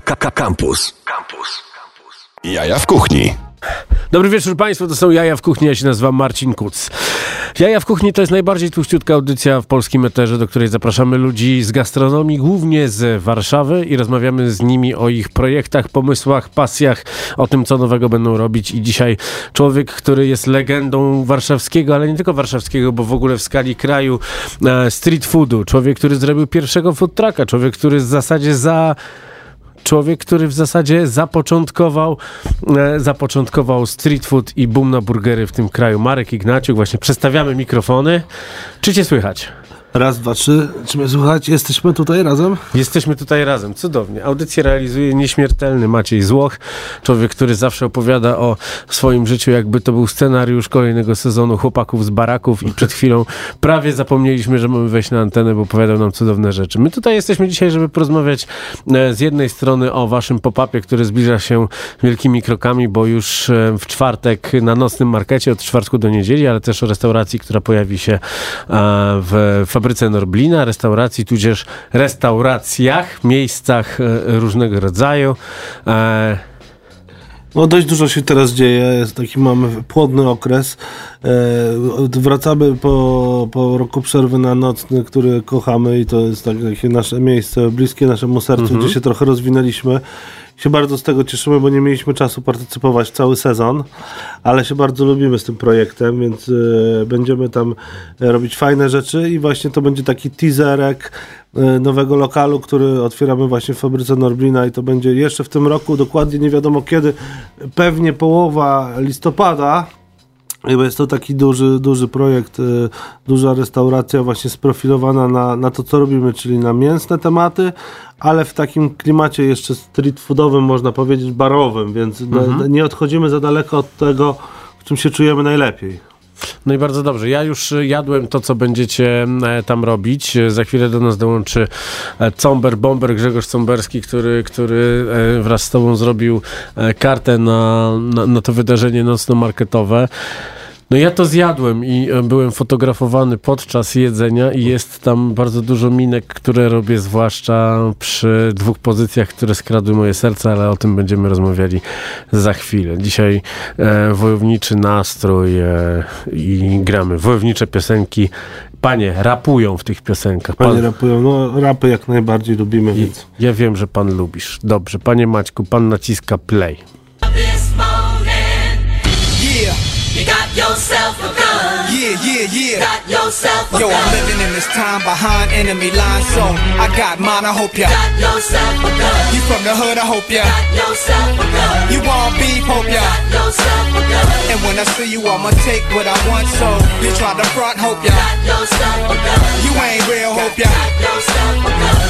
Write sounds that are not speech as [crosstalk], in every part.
Campus. Campus. Jaja w kuchni. Dobry wieczór Państwu, to są Jaja w Kuchni, ja się nazywam Marcin Kuc. Jaja w Kuchni to jest najbardziej tłuściutka audycja w polskim eterze, do której zapraszamy ludzi z gastronomii, głównie z Warszawy i rozmawiamy z nimi o ich projektach, pomysłach, pasjach, o tym, co nowego będą robić. I dzisiaj człowiek, który jest legendą warszawskiego, ale nie tylko warszawskiego, bo w ogóle w skali kraju e, street foodu. Człowiek, który zrobił pierwszego food trucka, człowiek, który w zasadzie za człowiek, który w zasadzie zapoczątkował, e, zapoczątkował street food i boom na burgery w tym kraju. Marek Ignaciuk, właśnie przestawiamy mikrofony. Czy cię słychać? Raz, dwa, trzy. Czy mnie słuchać? Jesteśmy tutaj razem? Jesteśmy tutaj razem, cudownie. Audycję realizuje nieśmiertelny Maciej Złoch, człowiek, który zawsze opowiada o swoim życiu, jakby to był scenariusz kolejnego sezonu Chłopaków z Baraków i przed chwilą prawie zapomnieliśmy, że mamy wejść na antenę, bo opowiadał nam cudowne rzeczy. My tutaj jesteśmy dzisiaj, żeby porozmawiać e, z jednej strony o waszym pop-upie, który zbliża się wielkimi krokami, bo już e, w czwartek na nocnym markecie od czwartku do niedzieli, ale też o restauracji, która pojawi się e, w fabryce Norblina, restauracji, tudzież restauracjach, miejscach e, różnego rodzaju. E, No dość dużo się teraz dzieje, jest taki mamy płodny okres. E, wracamy po, po roku przerwy na nocny, który kochamy i to jest tak, takie nasze miejsce bliskie naszemu sercu, gdzie się trochę rozwinęliśmy. Się bardzo z tego cieszymy, bo nie mieliśmy czasu partycypować cały sezon, ale się bardzo lubimy z tym projektem, więc e, będziemy tam e, robić fajne rzeczy i właśnie to będzie taki teaserek e, nowego lokalu, który otwieramy właśnie w fabryce Norblina i to będzie jeszcze w tym roku, dokładnie nie wiadomo kiedy, pewnie połowa listopada, bo jest to taki duży, duży projekt, y, duża restauracja właśnie sprofilowana na, na to, co robimy, czyli na mięsne tematy, ale w takim klimacie jeszcze street foodowym, można powiedzieć, barowym, więc Mhm. nie odchodzimy za daleko od tego, w czym się czujemy najlepiej. No i bardzo dobrze. Ja już jadłem to, co będziecie e, tam robić. Za chwilę do nas dołączy e, Comber Bomber, Grzegorz Comberski, który, który e, wraz z tobą zrobił kartę na, na, na to wydarzenie nocno-marketowe. No ja to zjadłem i e, byłem fotografowany podczas jedzenia i jest tam bardzo dużo minek, które robię zwłaszcza przy dwóch pozycjach, które skradły moje serce, ale o tym będziemy rozmawiali za chwilę. Dzisiaj e, wojowniczy nastrój e, i gramy wojownicze piosenki. Panie rapują w tych piosenkach. Panie Pan, rapują, no rapy jak najbardziej lubimy, więc ja wiem, że pan lubisz. Dobrze, panie Maćku, pan naciska play. Yeah, yeah. Got yourself a Yo, I'm gun. living in this time behind enemy lines, so I got mine. I hope ya. Got yourself a gun. You from the hood? I hope ya. Got yourself a gun. You want beef? Hope ya. Got yourself a gun. And when I see you, I'ma take what I want. So you try to front? Hope ya. Got yourself a gun. You ain't real? Hope ya. Got yourself a gun.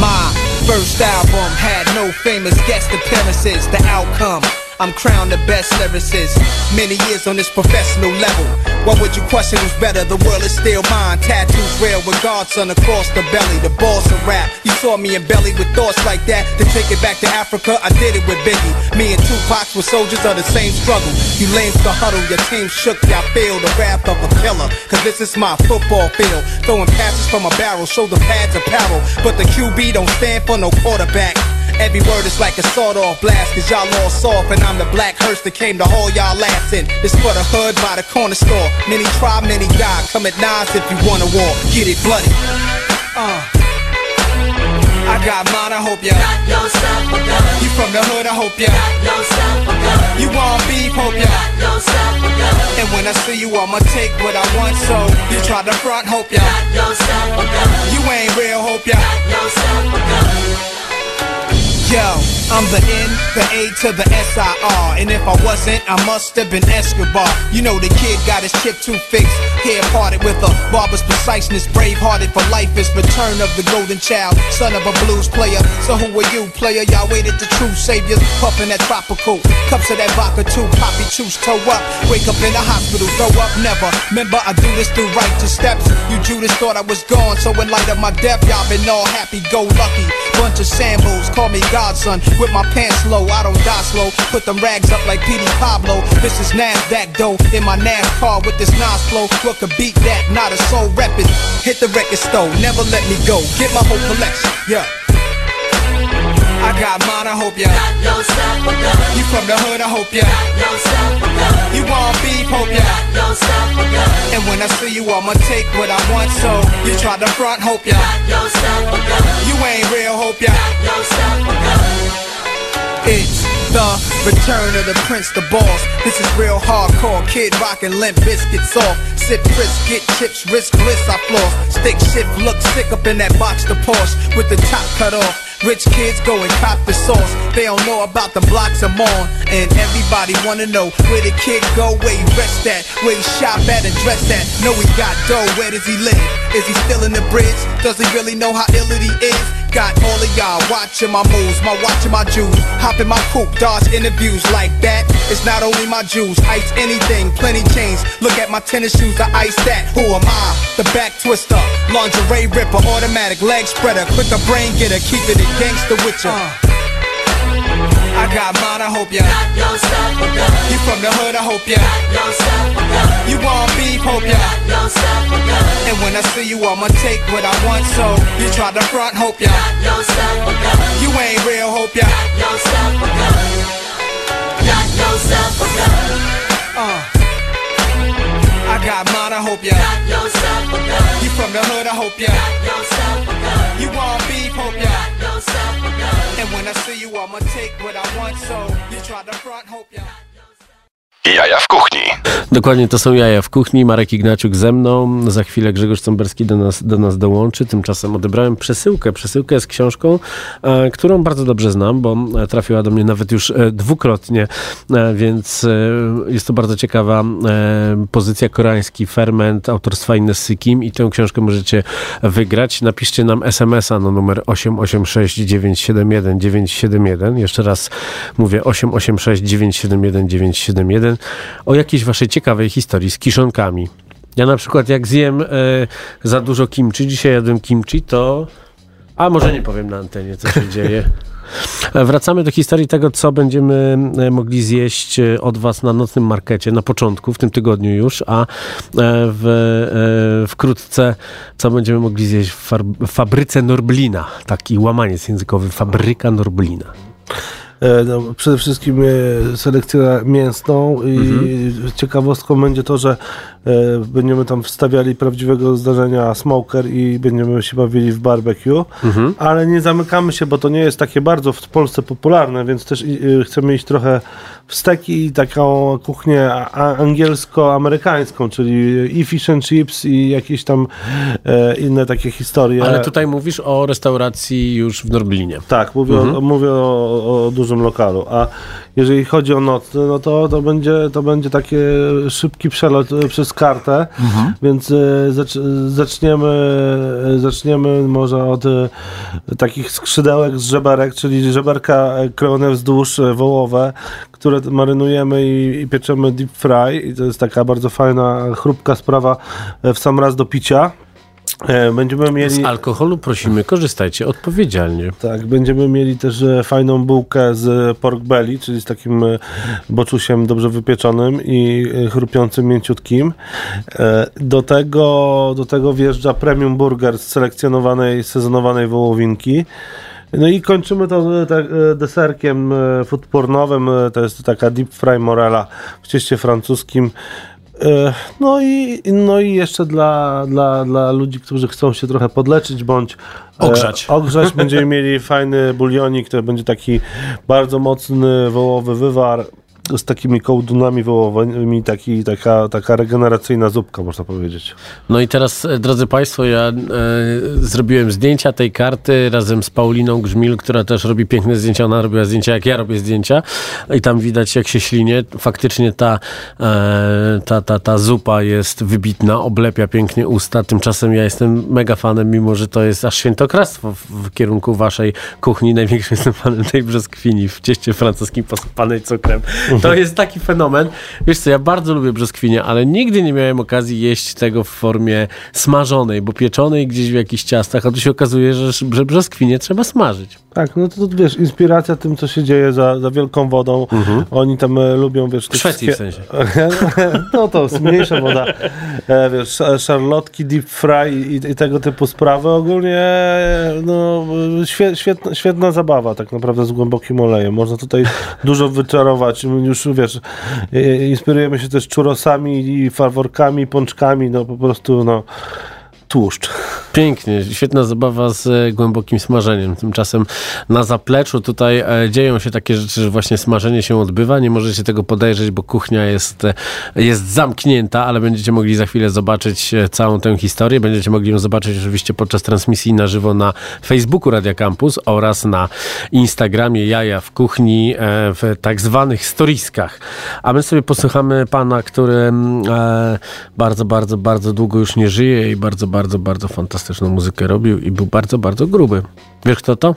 My first album had no famous guest appearances. The outcome. I'm crowned the best lyricist. Many years on this professional level. What would you question who's better? The world is still mine. Tattoos real with Godson across the belly. The boss of rap. You saw me in belly with thoughts like that. To take it back to Africa, I did it with Biggie. Me and Tupac were soldiers of the same struggle. You lames the huddle, your team shook, y'all feel the wrath of a killer. Cause this is my football field. Throwing passes from a barrel, Show shoulder pads apparel. But the QB don't stand for no quarterback. Every word is like a sawed off blast, cause y'all all soft, and I'm the black hearse that came to haul y'all ass in. This for the hood by the corner store. Many try, many die. Come at nines if you wanna war. Get it bloody. Uh. I got mine, I hope ya. Got yourself a gun. You from the hood, I hope ya. Got yourself a gun. You want beef, hope ya. Got yourself a gun. And when I see you, I'ma take what I want. So you try to front, hope ya. Got yourself a gun. You ain't real, hope ya. Got yourself a gun. Yo, I'm the N, the A to the S-I-R And if I wasn't, I must have been Escobar. You know the kid got his chip too fixed. Hair parted with a barber's preciseness. Brave-hearted for life is return of the golden child. Son of a blues player. So who are you, player? Y'all waited the true saviors Puffin' that tropical. Cups of that vodka too. Poppy choose toe up. Wake up in the hospital, throw up. Never. Remember I do this through righteous steps. You Judas thought I was gone. So in light of my death Y'all been all happy-go-lucky. Bunch of sambos, call me godson With my pants low, I don't die slow. Put them rags up like P.D. Pablo. This is NASDAQ dough In my NASCAR with this Nas flow. What could beat that? Not a soul reppin' Hit the record store, never let me go. Get my whole collection, yeah I got mine, I hope ya. Got yourself a gun. You from the hood, I hope ya. Got yourself a gun. You want beef, hope ya. Got yourself a gun. And when I see you, I'ma take what I want, so you try to front, hope ya. Got yourself a gun. You ain't real, hope ya. Got yourself a gun. It's the return of the prince, the boss. This is real hardcore. Kid rockin' limp biscuits off. Sip frisk, get chips, risk bliss, I floss. Stick shift, look sick up in that box, the Porsche with the top cut off. Rich kids go and cop the sauce. They don't know about the blocks I'm on. And everybody wanna know where the kid go, where he rest at, where he shop at and dress at. Know he got dough, where does he live? Is he still in the bridge? Does he really know how ill he is? Got all of y'all watching my moves, my watching my jewels. Hop in my coupe, dodge interviews like that. It's not only my jewels, ice anything, plenty chains. Look at my tennis shoes, I ice that. Who am I? The back twister, lingerie ripper, automatic leg spreader, quick a brain getter, keep it a gangster with ya. Uh. I got mine, I hope ya. Got yourself a gun. You from the hood, I hope ya. Got yourself a gun. You want beef, hope ya. Got yourself a gun. And when I see you, I'ma take what I want, so you try to front, hope ya. Got yourself a gun. You ain't real, hope ya. Got yourself a gun. Got yourself a gun. Uh. I got mine, I hope ya. Got yourself a gun. You from the hood, I hope ya. Got yourself a gun. You want beef, hope ya. And when I see you, I'ma take what I want, so you try to front, hope ya. Jaja w kuchni. Dokładnie, to są jaja w kuchni. Marek Ignaciuk ze mną. Za chwilę Grzegorz Cąberski do nas, do nas dołączy. Tymczasem odebrałem przesyłkę. Przesyłkę z książką, e, którą bardzo dobrze znam, bo e, trafiła do mnie nawet już e, dwukrotnie, e, więc e, jest to bardzo ciekawa e, pozycja koreański ferment autorstwa Inessy Kim i tę książkę możecie wygrać. Napiszcie nam SMS-a na numer 886 971 971. Jeszcze raz mówię 886 971 971 o jakiejś waszej ciekawej historii z kiszonkami. Ja na przykład jak zjem e, za dużo kimchi, dzisiaj jadłem kimchi, to... A może nie powiem na antenie, co się dzieje. [laughs] E, Wracamy do historii tego, co będziemy e, mogli zjeść od Was na nocnym markecie na początku, w tym tygodniu już, a w, wkrótce co będziemy mogli zjeść w fabryce Norblina. Taki łamaniec językowy, fabryka Norblina. E, No, przede wszystkim e, selekcję mięsną i ciekawostką będzie to, że e, będziemy tam wstawiali prawdziwego zdarzenia smoker i będziemy się bawili w barbecue, ale nie zamykamy się, bo to nie jest takie bardzo w Polsce popularne, więc też chcemy iść trochę w steki i taką kuchnię angielsko-amerykańską, czyli i fish and chips i jakieś tam e, inne takie historie. Ale tutaj mówisz o restauracji już w Norblinie. Tak, mówię, o, mówię o, o dużym lokalu. A jeżeli chodzi o nocny, no to, to, będzie, to będzie taki szybki przelot e, przez kartę, więc e, zacz, zaczniemy, e, zaczniemy może od takich skrzydełek z żeberek, czyli żeberka krojone wzdłuż wołowe, które marynujemy i, i pieczemy deep fry. I to jest taka bardzo fajna, chrupka sprawa w sam raz do picia. E, Będziemy mieli... Z alkoholu prosimy, korzystajcie odpowiedzialnie. Tak, będziemy mieli też e, fajną bułkę z pork belly, czyli z takim e, boczusiem dobrze wypieczonym i chrupiącym, mięciutkim. Do tego, do tego wjeżdża premium burger z selekcjonowanej, sezonowanej wołowinki. No i kończymy to tak, deserkiem foodpornowym. To jest taka deep fry morela w cieście francuskim. E, No i, no i jeszcze dla, dla, dla ludzi, którzy chcą się trochę podleczyć bądź e, Ogrzać. [laughs] ogrzać będziemy mieli fajny bulionik, to będzie taki bardzo mocny wołowy wywar z takimi kołdunami wołowymi, taki, taka, taka regeneracyjna zupka, można powiedzieć. No i teraz, e, drodzy Państwo, ja e, zrobiłem zdjęcia tej karty razem z Pauliną Grzmil, która też robi piękne zdjęcia. Ona robiła zdjęcia, jak ja robię zdjęcia. I tam widać, jak się ślinie. Faktycznie ta, e, ta, ta, ta zupa jest wybitna, oblepia pięknie usta. Tymczasem ja jestem mega fanem, mimo że to jest aż świętokradztwo w, w kierunku waszej kuchni. Największym jestem [laughs] fanem tej brzoskwini w cieście francuskim posypanej cukrem. To jest taki fenomen. Wiesz co, ja bardzo lubię brzoskwinie, ale nigdy nie miałem okazji jeść tego w formie smażonej, bo pieczonej gdzieś w jakichś ciastach, a tu się okazuje, że, że brzoskwinie trzeba smażyć. Tak, no to, to wiesz, inspiracja tym, co się dzieje za, za wielką wodą. Oni tam e, lubią, wiesz... W Szwecji w sensie. [laughs] no to mniejsza woda. E, wiesz, sz- szarlotki, deep fry i, i tego typu sprawy. Ogólnie no, świe, świetna, świetna zabawa tak naprawdę z głębokim olejem. Można tutaj dużo wyczarować. Już wiesz, e, inspirujemy się też czurosami i faworkami, pączkami, no po prostu no tłuszcz. Pięknie, świetna zabawa z e, głębokim smażeniem. Tymczasem na zapleczu tutaj e, dzieją się takie rzeczy, że właśnie smażenie się odbywa. Nie możecie tego podejrzeć, bo kuchnia jest, e, jest zamknięta, ale będziecie mogli za chwilę zobaczyć całą tę historię. Będziecie mogli ją zobaczyć oczywiście podczas transmisji na żywo na Facebooku Radia Campus oraz na Instagramie Jaja w kuchni w tak zwanych storiskach. A my sobie posłuchamy pana, który mm, bardzo, bardzo, bardzo długo już nie żyje i bardzo, bardzo, bardzo fantastyczną muzykę robił i był bardzo, bardzo gruby. Wiesz kto to?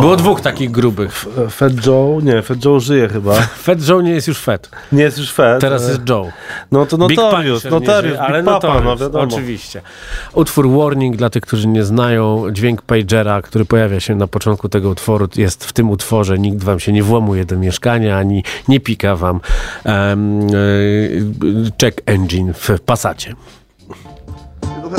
Było dwóch takich grubych. Fat Joe? Nie, Fat Joe żyje chyba. [laughs] Fat Joe nie jest już Fat. Nie jest już Fat. Teraz e, jest Joe. No to Big Notorious, żyje, ale Big Papa, no wiadomo. Oczywiście. Utwór Warning dla tych, którzy nie znają, dźwięk pagera, który pojawia się na początku tego utworu, jest w tym utworze. Nikt wam się nie włamuje do mieszkania, ani nie pika wam um, check engine w Passacie. Who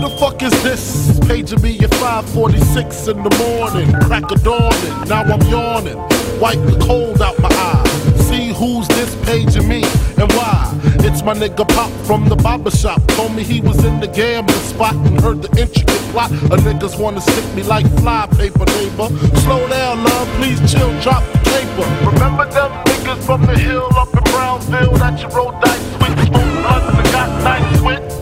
the fuck is this? Paging me at 546 in the morning. Crack a dawning, now I'm yawning. Wipe the cold out my eye. See who's this paging me and why? It's my nigga Pop from the barber shop. Told me he was in the gambling spot and heard the intricate plot. A niggas wanna stick me like fly paper, neighbor. Slow down, love, please chill, drop the paper. Remember them niggas from the hill up in Brownsville that you rolled dice with? Smoked and got nice with?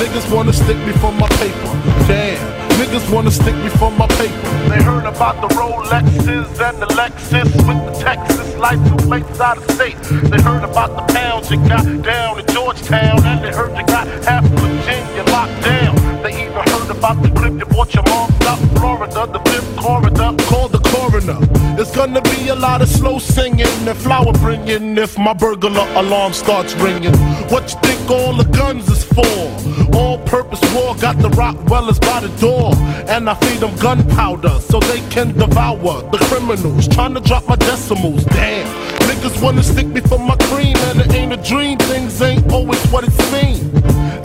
Niggas wanna stick me for my paper. Damn. Niggas wanna stick me for my paper. They heard about the Rolexes and the Lexus with the Texas license plates out of state. They heard about the pounds you got down in Georgetown, and they heard you got half of Virginia locked down. They even heard about the clip you bought your mom out Florida, the fifth corridor. Call the coroner. It's gonna be a lot of slow singing and flower bringing if my burglar alarm starts ringing. What you think all the guns is for? All purpose war got the Rockwellers by the door. And I feed them gunpowder so they can devour the criminals. Trying to drop my decimals, damn. Niggas wanna stick me for my cream, and it ain't a dream. Things ain't always what it seems.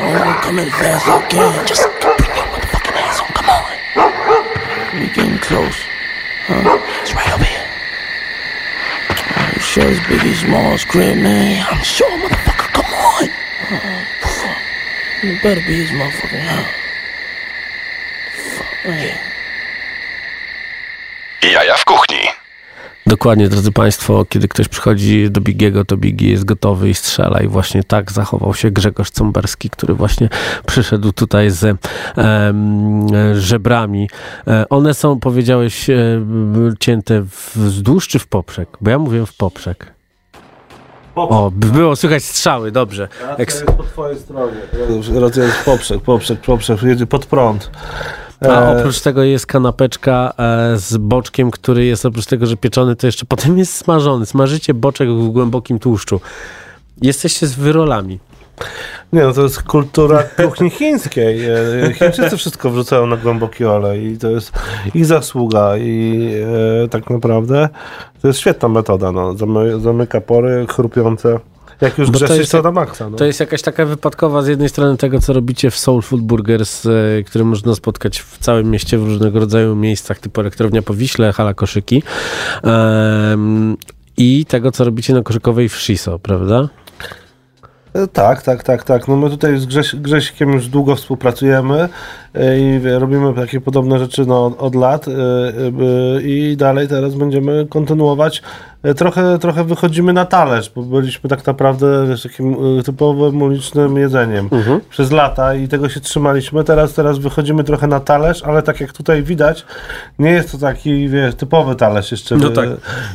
Come in fast as I can. Just bring your motherfucking ass on. Come on. We getting close. Huh? It's right over here. Are you sure it's Biggie Smalls crib, man? I'm sure, motherfucker. Come on. Uh, you better be his motherfucking house. Fuck, man. Jaja w kuchni. Dokładnie, drodzy Państwo, kiedy ktoś przychodzi do Bigiego, to Bigi jest gotowy i strzela. I właśnie tak zachował się Grzegorz Cąberski, który właśnie przyszedł tutaj z żebrami. E, one są, powiedziałeś, e, cięte wzdłuż czy w poprzek? Bo ja mówię w poprzek. O, by było słychać strzały, dobrze. Eks- po twojej stronie. Racja jest poprzek, poprzek, poprzek, jedzie pod prąd. A E, oprócz tego jest kanapeczka e, z boczkiem, który jest oprócz tego, że pieczony, to jeszcze potem jest smażony. Smażycie boczek w głębokim tłuszczu. Jesteście z wyrolami. Nie, no to jest kultura kuchni chińskiej. E, Chińczycy wszystko wrzucają na głęboki olej i to jest ich zasługa i e, tak naprawdę to jest świetna metoda. No. Zamy, zamyka pory chrupiące. Jak już to grzeszysz, jest to jak- na maksa. No. To jest jakaś taka wypadkowa z jednej strony tego, co robicie w Soul Food Burgers, e, które można spotkać w całym mieście w różnego rodzaju miejscach, typu elektrownia po Wiśle, hala koszyki. Em, I tego, co robicie na koszykowej w Shiso, prawda? E, Tak, tak, tak, tak. No my tutaj z Grześ, Grześkiem już długo współpracujemy e, i robimy takie podobne rzeczy no, od, lat e, e, i dalej teraz będziemy kontynuować. E, Trochę, trochę wychodzimy na talerz, bo byliśmy tak naprawdę wiesz, takim e, typowym ulicznym jedzeniem przez lata i tego się trzymaliśmy. Teraz, teraz wychodzimy trochę na talerz, ale tak jak tutaj widać, nie jest to taki wiesz, typowy talerz jeszcze. No E, tak.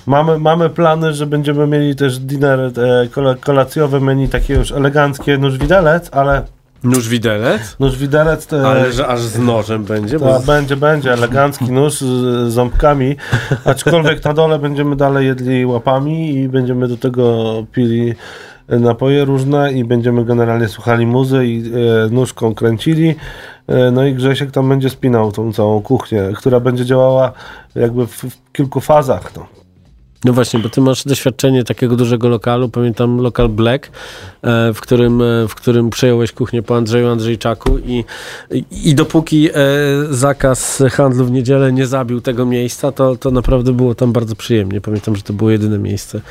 Mamy, mamy plany, że będziemy mieli też dinner e, kole- kolacjowe menu, takie już eleganckie nóż widelec, ale Nóż widelec? nóż widelec to Ale że aż z nożem będzie? to Bo... będzie, będzie elegancki nóż z, z ząbkami, aczkolwiek na dole będziemy dalej jedli łapami i będziemy do tego pili napoje różne i będziemy generalnie słuchali muzy i e, nóżką kręcili. E, no i Grzesiek tam będzie spinał tą całą kuchnię, która będzie działała jakby w, w kilku fazach. No. No właśnie, bo ty masz doświadczenie takiego dużego lokalu, pamiętam lokal Black, e, w którym, e, w którym przejąłeś kuchnię po Andrzeju Andrzejczaku i, i, dopóki e, zakaz handlu w niedzielę nie zabił tego miejsca, to, to naprawdę było tam bardzo przyjemnie. Pamiętam, że to było jedyne miejsce,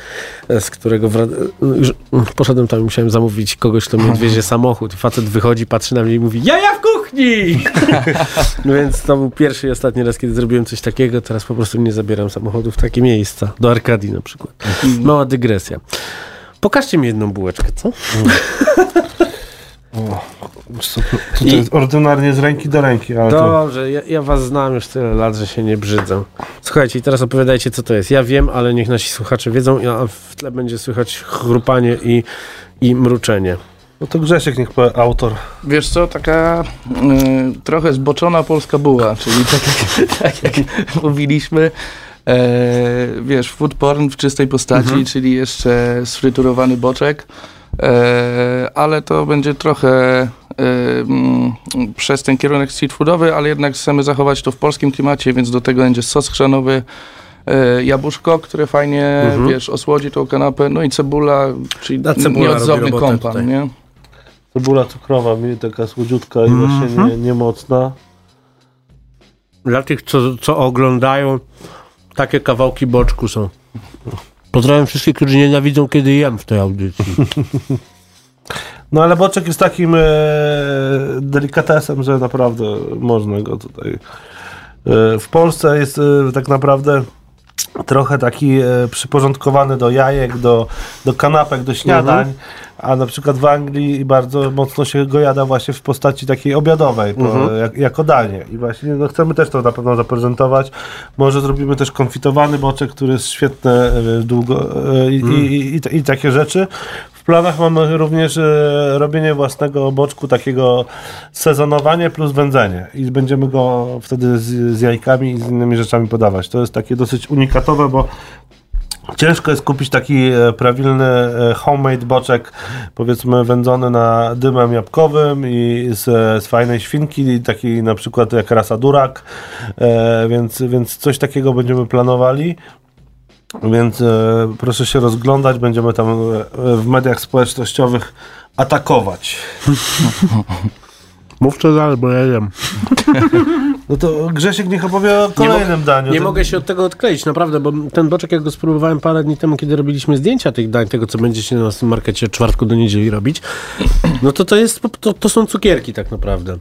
z którego mm, poszedłem tam i musiałem zamówić kogoś, kto mi odwiezie [laughs] samochód. Facet wychodzi, patrzy na mnie i mówi, ja ja w kuchni! No [laughs] Więc to był pierwszy i ostatni raz, kiedy zrobiłem coś takiego. Teraz po prostu nie zabieram samochodu w takie miejsca. Do Arkadii na przykład. Mała dygresja. Pokażcie mi jedną bułeczkę, co? To, to jest ordynarnie z ręki do ręki, ale to... Dobrze, ja, ja was znam już tyle lat, że się nie brzydzę. Słuchajcie, i teraz opowiadajcie, co to jest. Ja wiem, ale niech nasi słuchacze wiedzą, a w tle będzie słychać chrupanie i, i mruczenie. No to Grzesiek niech powie autor. Wiesz co, taka y, trochę zboczona polska buła, czyli tak jak, [laughs] tak jak mówiliśmy, wiesz, food porn w czystej postaci, czyli jeszcze sfryturowany boczek, e, ale to będzie trochę e, mm, przez ten kierunek street foodowy, ale jednak chcemy zachować to w polskim klimacie, więc do tego będzie sos chrzanowy, e, jabłuszko, które fajnie, Mhm. wiesz, osłodzi tą kanapę, no i cebula, czyli cebula nieodzowny kompan, tutaj. nie? Cebula cukrowa, mi taka słodziutka i Mhm. właśnie nie, niemocna. Dla tych, co, co oglądają, takie kawałki boczku są. Pozdrawiam wszystkich, którzy nienawidzą, kiedy jem w tej audycji. [laughs] No ale boczek jest takim e, delikatesem, że naprawdę można go tutaj... E, w Polsce jest e, tak naprawdę trochę taki e, przyporządkowany do jajek, do, do kanapek, do śniadań, a na przykład w Anglii bardzo mocno się go jada właśnie w postaci takiej obiadowej, po, jak, jako danie. I właśnie no, chcemy też to na pewno zaprezentować. Może zrobimy też konfitowany boczek, który jest świetny e, długo e, i, i, i, i takie rzeczy. Planach mamy również e, robienie własnego boczku, takiego sezonowanie plus wędzenie i będziemy go wtedy z, z jajkami i z innymi rzeczami podawać. To jest takie dosyć unikatowe, bo Ciężko jest kupić taki e, prawilny e, homemade boczek, powiedzmy wędzony na dymem jabłkowym i z, z fajnej świnki, taki na przykład jak rasa durak, e, więc, więc coś takiego będziemy planowali. Więc e, proszę się rozglądać, będziemy tam e, w mediach społecznościowych atakować. [laughs] Mów co dalej, bo ja jem. [laughs] No to Grzesiek niech opowie o kolejnym daniu. Nie To- mogę się od tego odkleić, naprawdę, bo ten boczek, jak go spróbowałem parę dni temu, kiedy robiliśmy zdjęcia tych dań, tego, co będziecie na naszym markecie od czwartku do niedzieli robić, no to to jest, to, to są cukierki tak naprawdę.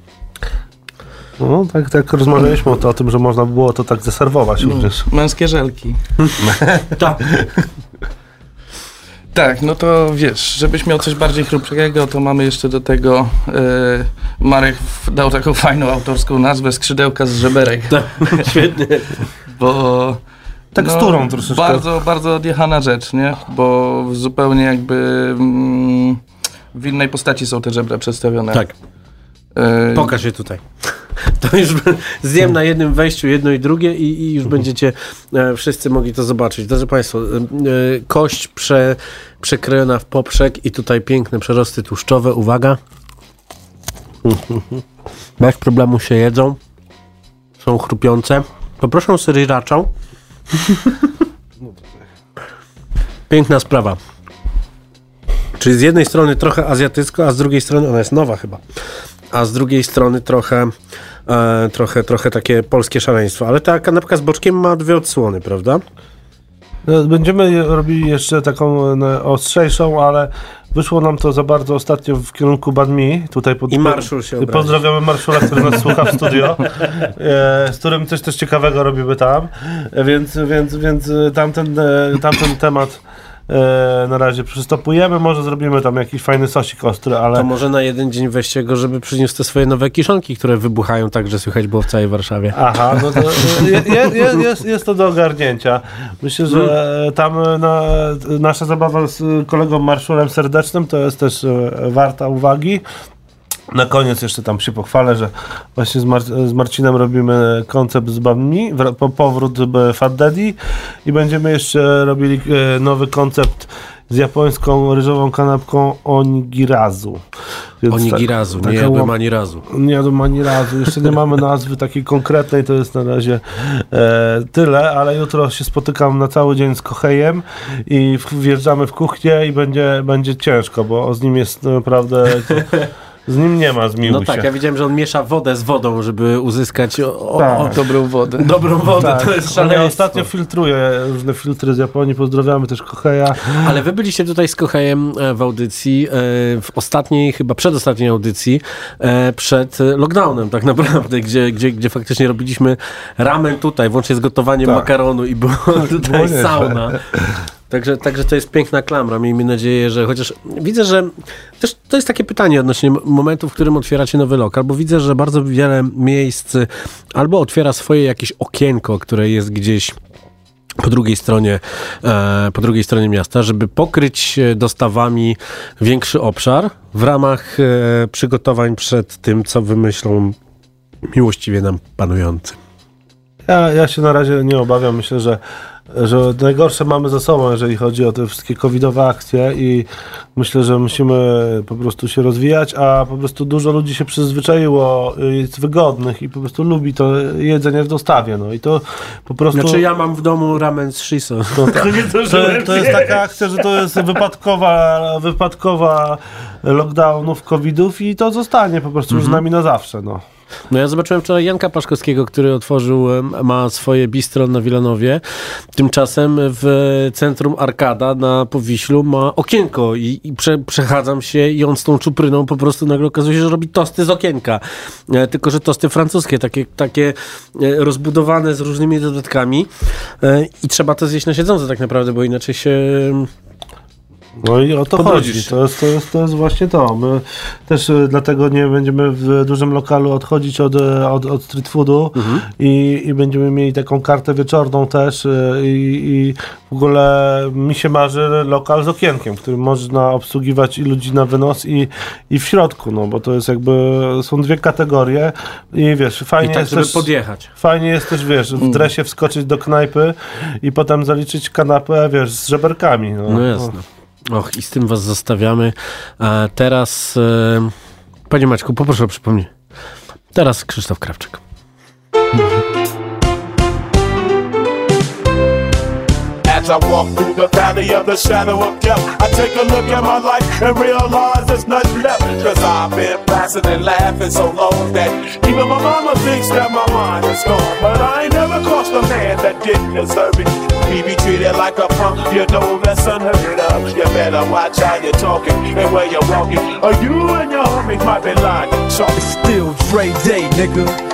No, tak, tak rozmawialiśmy o, to, o tym, że można by było to tak zaserwować również. Męskie żelki. [laughs] Tak. Tak, no to wiesz, żebyś miał coś bardziej chrupkiego, to mamy jeszcze do tego e, Marek dał taką fajną autorską nazwę Skrzydełka z żeberek, [laughs] Świetnie. bo Teksturą no, troszeczkę. Bardzo, bardzo odjechana rzecz, nie? Bo zupełnie jakby mm, w innej postaci są te żebra przedstawione. Tak. E, Pokaż je tutaj. [laughs] To już zjem na jednym wejściu jedno i drugie i, i już będziecie e, wszyscy mogli to zobaczyć. Drodzy Państwo, e, e, kość prze, przekrojona w poprzek i tutaj piękne przerosty tłuszczowe. Uwaga. [laughs] Bez problemu się jedzą. Są chrupiące. Poproszę sriraczą. [laughs] Piękna sprawa. Czyli z jednej strony trochę azjatycko, a z drugiej strony ona jest nowa chyba. A z drugiej strony trochę, e, trochę, trochę takie polskie szaleństwo. Ale ta kanapka z boczkiem ma dwie odsłony, prawda? No, Będziemy robili jeszcze taką no, ostrzejszą, ale wyszło nam to za bardzo ostatnio w kierunku Banh Mi. Tutaj pod, I Marszul się obraził. Pozdrawiamy Marszula, który nas słucha w studio, [laughs] e, z którym coś też ciekawego robimy tam. E, Więc, więc, więc e, tamten, e, tamten temat e, na razie przystopujemy. Może zrobimy tam jakiś fajny sosik ostry, ale... To może na jeden dzień weźcie go, żeby przyniósł te swoje nowe kiszonki, które wybuchają tak, że słychać było w całej Warszawie. Aha, no to je, je, je, jest, jest to do ogarnięcia. Myślę, że tam na, nasza zabawa z kolegą Marszulem Serdecznym to jest też e, warta uwagi. Na koniec jeszcze tam się pochwalę, że właśnie z, Mar z Marcinem robimy koncept z Bami, po powrót Fat Daddy i będziemy jeszcze robili e, nowy koncept z japońską ryżową kanapką onigirazu. Więc Onigirazu, tak- nie taką jadłem ani razu. nie jadłem ani razu. Jeszcze nie mamy nazwy takiej konkretnej, to jest na razie e, tyle, ale jutro się spotykam na cały dzień z Kochejem i wjeżdżamy w kuchnię i będzie, będzie ciężko, bo z nim jest naprawdę... Z nim nie ma zmiłuj No się. tak, ja widziałem, że on miesza wodę z wodą, żeby uzyskać o, o, Tak. o, Dobrą wodę. dobrą wodę. Tak, To jest szaleństwo. ostatnio filtruje różne filtry z Japonii. Pozdrawiamy też Kocheja. Ale wy byliście tutaj z Kochejem e, w audycji, e, w ostatniej, chyba przedostatniej audycji, e, przed lockdownem tak naprawdę, gdzie, gdzie, gdzie faktycznie robiliśmy ramen tutaj, włącznie z gotowaniem Tak. makaronu i była [laughs] tutaj sauna. Także, także to jest piękna klamra. Miejmy nadzieję, że chociaż widzę, że też to jest takie pytanie odnośnie momentu, w którym otwieracie nowy lokal, bo widzę, że bardzo wiele miejsc y, albo otwiera swoje jakieś okienko, które jest gdzieś po drugiej stronie, e, po drugiej stronie miasta, żeby pokryć dostawami większy obszar w ramach e, przygotowań przed tym, co wymyślą miłościwie nam panujący. Ja, ja się na razie nie obawiam. Myślę, że, że najgorsze mamy za sobą, jeżeli chodzi o te wszystkie covidowe akcje i myślę, że musimy po prostu się rozwijać, a po prostu dużo ludzi się przyzwyczaiło, jest wygodnych i po prostu lubi to jedzenie w dostawie. No i to po prostu... Znaczy ja mam w domu ramen z shiso. No tak. [laughs] to, to jest taka akcja, że to jest wypadkowa, wypadkowa lockdownów, covidów i to zostanie po prostu już z nami na zawsze. No. No ja zobaczyłem wczoraj Janka Paszkowskiego, który otworzył, em, ma swoje bistro na Wilanowie. Tymczasem w centrum Arkada na Powiślu ma okienko i, i prze, przechadzam się i on z tą czupryną po prostu nagle okazuje się, że robi tosty z okienka. E, tylko, że tosty francuskie, takie, takie e, rozbudowane z różnymi dodatkami e, i trzeba to zjeść na siedząco tak naprawdę, bo inaczej się... No i o to Pobrudzisz. chodzi. To jest, to, jest, to jest właśnie to. My też y, dlatego nie będziemy w dużym lokalu odchodzić od, y, od, od street foodu i, i będziemy mieli taką kartę wieczorną też y, i, i w ogóle mi się marzy lokal z okienkiem, w którym można obsługiwać i ludzi na wynos i, i w środku, no bo to jest jakby, są dwie kategorie i wiesz, I fajnie tak, jest żeby też... podjechać. Fajnie jest też, wiesz, w dresie wskoczyć do knajpy i potem zaliczyć kanapę, wiesz, z żeberkami. No, No jasne. Och, i z tym was zostawiamy. A teraz, e, panie Maćku, poproszę o przypomnienie. Teraz Krzysztof Krawczyk. As I walk through the valley of the shadow of death, I take a look at my life and realize there's nothing left. Cause I've been blasting and laughing so long that even my mama thinks that my mind is gone. But I ain't never crossed a man that didn't deserve it. He be treated like a punk, you know that's unheard of. You better watch how you're talking and where you're walking, or you and your homies might be lying. So It's still Dre Day, nigga.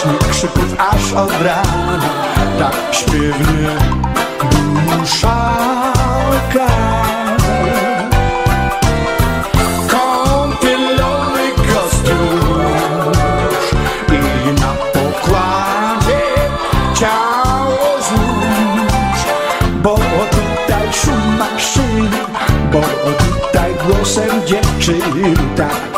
Głośnik krzyków aż od rana. Tak śpiewnie duszalka Kąpielowy kostiusz I na pokładzie ciało złóż. Bo tutaj szum maszyny Bo tutaj głosem dziewczyny. Tak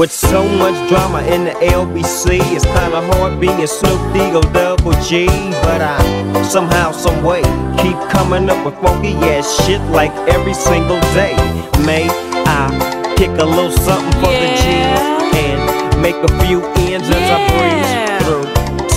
With so much drama in the LBC, it's kinda hard being Snoop Dogg Double G. But I somehow, someway, keep coming up with funky ass shit like every single day. May I kick a little something for the G's and make a few ends as I through.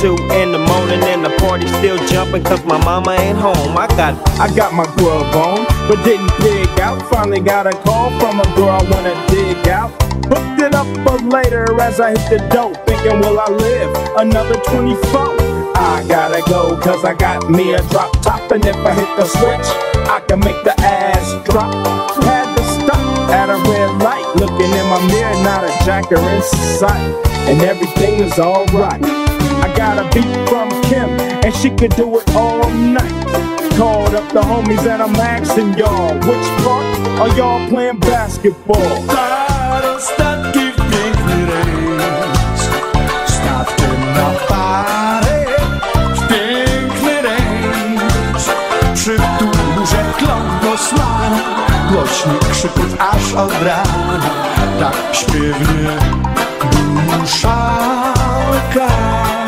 Two in the morning and the party still jumping cause my mama ain't home. I got I got my grub on, but didn't dig out. Finally got a call from a girl I wanna dig out. Booked it up for later as I hit the dope. Thinking, will I live another 24? I gotta go, cause I got me a drop top. And if I hit the switch, I can make the ass drop. Had to stop at a red light. Looking in my mirror, not a jacker in sight. And everything is alright. Got a beat from Kim, and she could do it all night. Called up the homies and I'm asking y'all, which part are y'all playing basketball? Ostatnich pięknych rejs Stawcie na piękny rejs Przy turze klon kosmana Głośnik krzyków aż od rana. Tak śpiewnie duszalka Kąpielowy